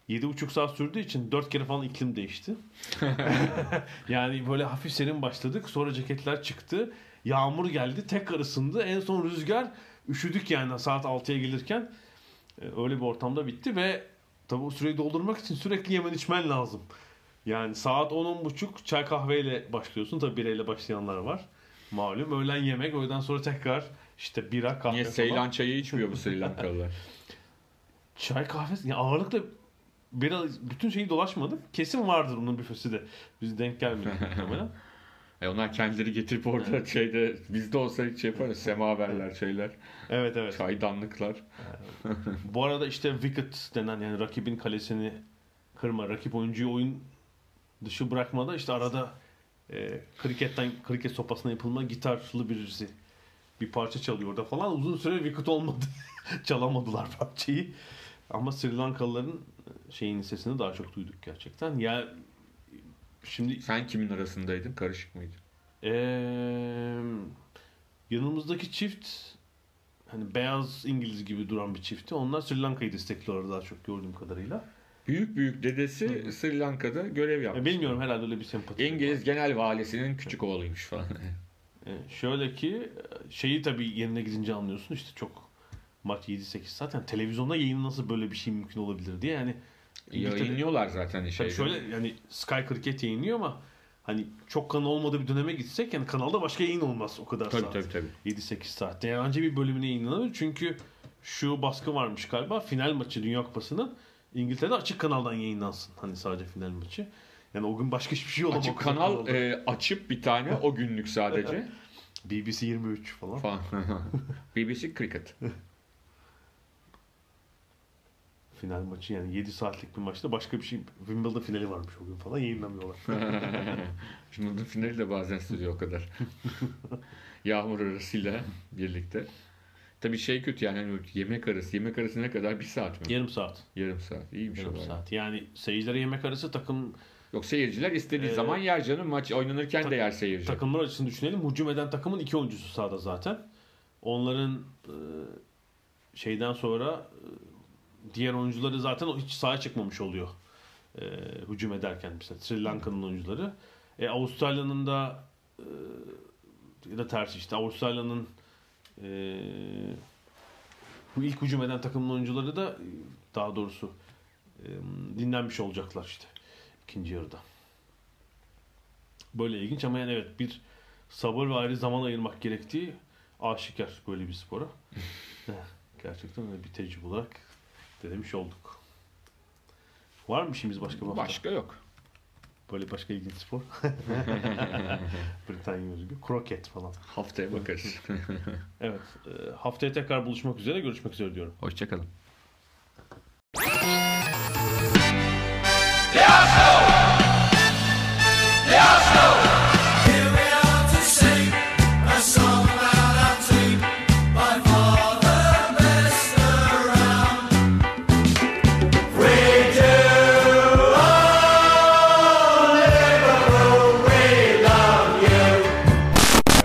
7,5 saat sürdüğü için 4 kere falan iklim değişti. yani böyle hafif serin başladık. Sonra ceketler çıktı. Yağmur geldi. Tekrar ısındı. En son rüzgar. Üşüdük yani saat 6'ya gelirken. Ee, Öyle bir ortamda bitti ve tabi o süreyi doldurmak için sürekli yemen içmen lazım. Yani saat 10-10.30 çay kahveyle başlıyorsun. Tabi bireyle başlayanlar var. Malum öğlen yemek, öğleden sonra tekrar işte bira, kahve Niye falan. Seylan çayı içmiyor bu Sri Lankalılar? Çay kahve, yani ağırlıkla bira, bütün şeyi dolaşmadık. Kesin vardır onun büfesi de. Biz denk gelmedik muhtemelen. E onlar kendileri getirip orada şeyde bizde olsa hiç şey yaparız. Semaverler şeyler. Evet evet. Çaydanlıklar. Bu arada işte wicket denen yani rakibin kalesini kırma, rakip oyuncuyu oyun dışı bırakmada işte arada e, kriketten kriket sopasına yapılma gitarlı birisi bir parça çalıyor orada falan. Uzun süre wicket olmadı. Çalamadılar parçayı. Ama Sri Lankalıların şeyin sesini daha çok duyduk gerçekten. Ya şimdi Sen kimin arasındaydın? Karışık mıydı? Eee yanımızdaki çift hani beyaz İngiliz gibi duran bir çifti. Onlar Sri Lanka'yı destekliyorlar daha çok gördüğüm kadarıyla. Büyük büyük dedesi Sri Lanka'da görev Ya yapmış. bilmiyorum herhalde öyle bir sempati. İngiliz genel valisinin küçük oğluymuş falan. Ee, şöyle ki şeyi tabii yerine gidince anlıyorsun işte çok maç 7-8 saat. Yani televizyonda yayın nasıl böyle bir şey mümkün olabilir diye yani Yayınlıyorlar zaten şeyde. şöyle yani Sky Cricket yayınlıyor ama hani çok kanal olmadığı bir döneme gitsek yani kanalda başka yayın olmaz o kadar Tabii saat. tabii tabii. 7-8 saatte. Yani anca bir bölümüne yayınlanır. Çünkü şu baskı varmış galiba. Final maçı Dünya Kupası'nın İngiltere'de açık kanaldan yayınlansın. Hani sadece final maçı. Yani o gün başka hiçbir şey olamaz. Açık kanal e, açıp bir tane o günlük sadece. BBC 23 falan. falan. BBC Cricket. Final maçı yani 7 saatlik bir maçta başka bir şey. Wimbledon finali varmış o gün falan yayınlamıyorlar. Şimdi bunun finali de bazen sürüyor o kadar. Yağmur arasıyla birlikte. Tabii şey kötü yani hani yemek arası. Yemek arası ne kadar? Bir saat mi? Yarım saat. Yarım saat. İyiymiş Yarım o bayağı. saat. Yani seyircilere yemek arası takım Yok seyirciler istediği Ee, zaman yer canım. Maç oynanırken de yer seyirci. takımlar açısını düşünelim. Hücum eden takımın iki oyuncusu sahada zaten. Onların e, şeyden sonra e, diğer oyuncuları zaten hiç sahaya çıkmamış oluyor. E, hücum ederken mesela Sri Lanka'nın oyuncuları. E, Avustralya'nın da e, ya da tersi işte Avustralya'nın e, bu ilk hücum eden takımın oyuncuları da daha doğrusu e, dinlenmiş olacaklar işte ikinci yarıda. böyle ilginç ama yani evet bir sabır ve ayrı zaman ayırmak gerektiği aşikar böyle bir spora. Gerçekten öyle bir tecrübe olarak denemiş olduk. Var mı işimiz başka hafta? Başka yok. Böyle başka ilginç spor. Britanya gibi. Kroket falan. Haftaya bakarız. Evet. e, haftaya tekrar buluşmak üzere. Görüşmek üzere diyorum. Hoşçakalın.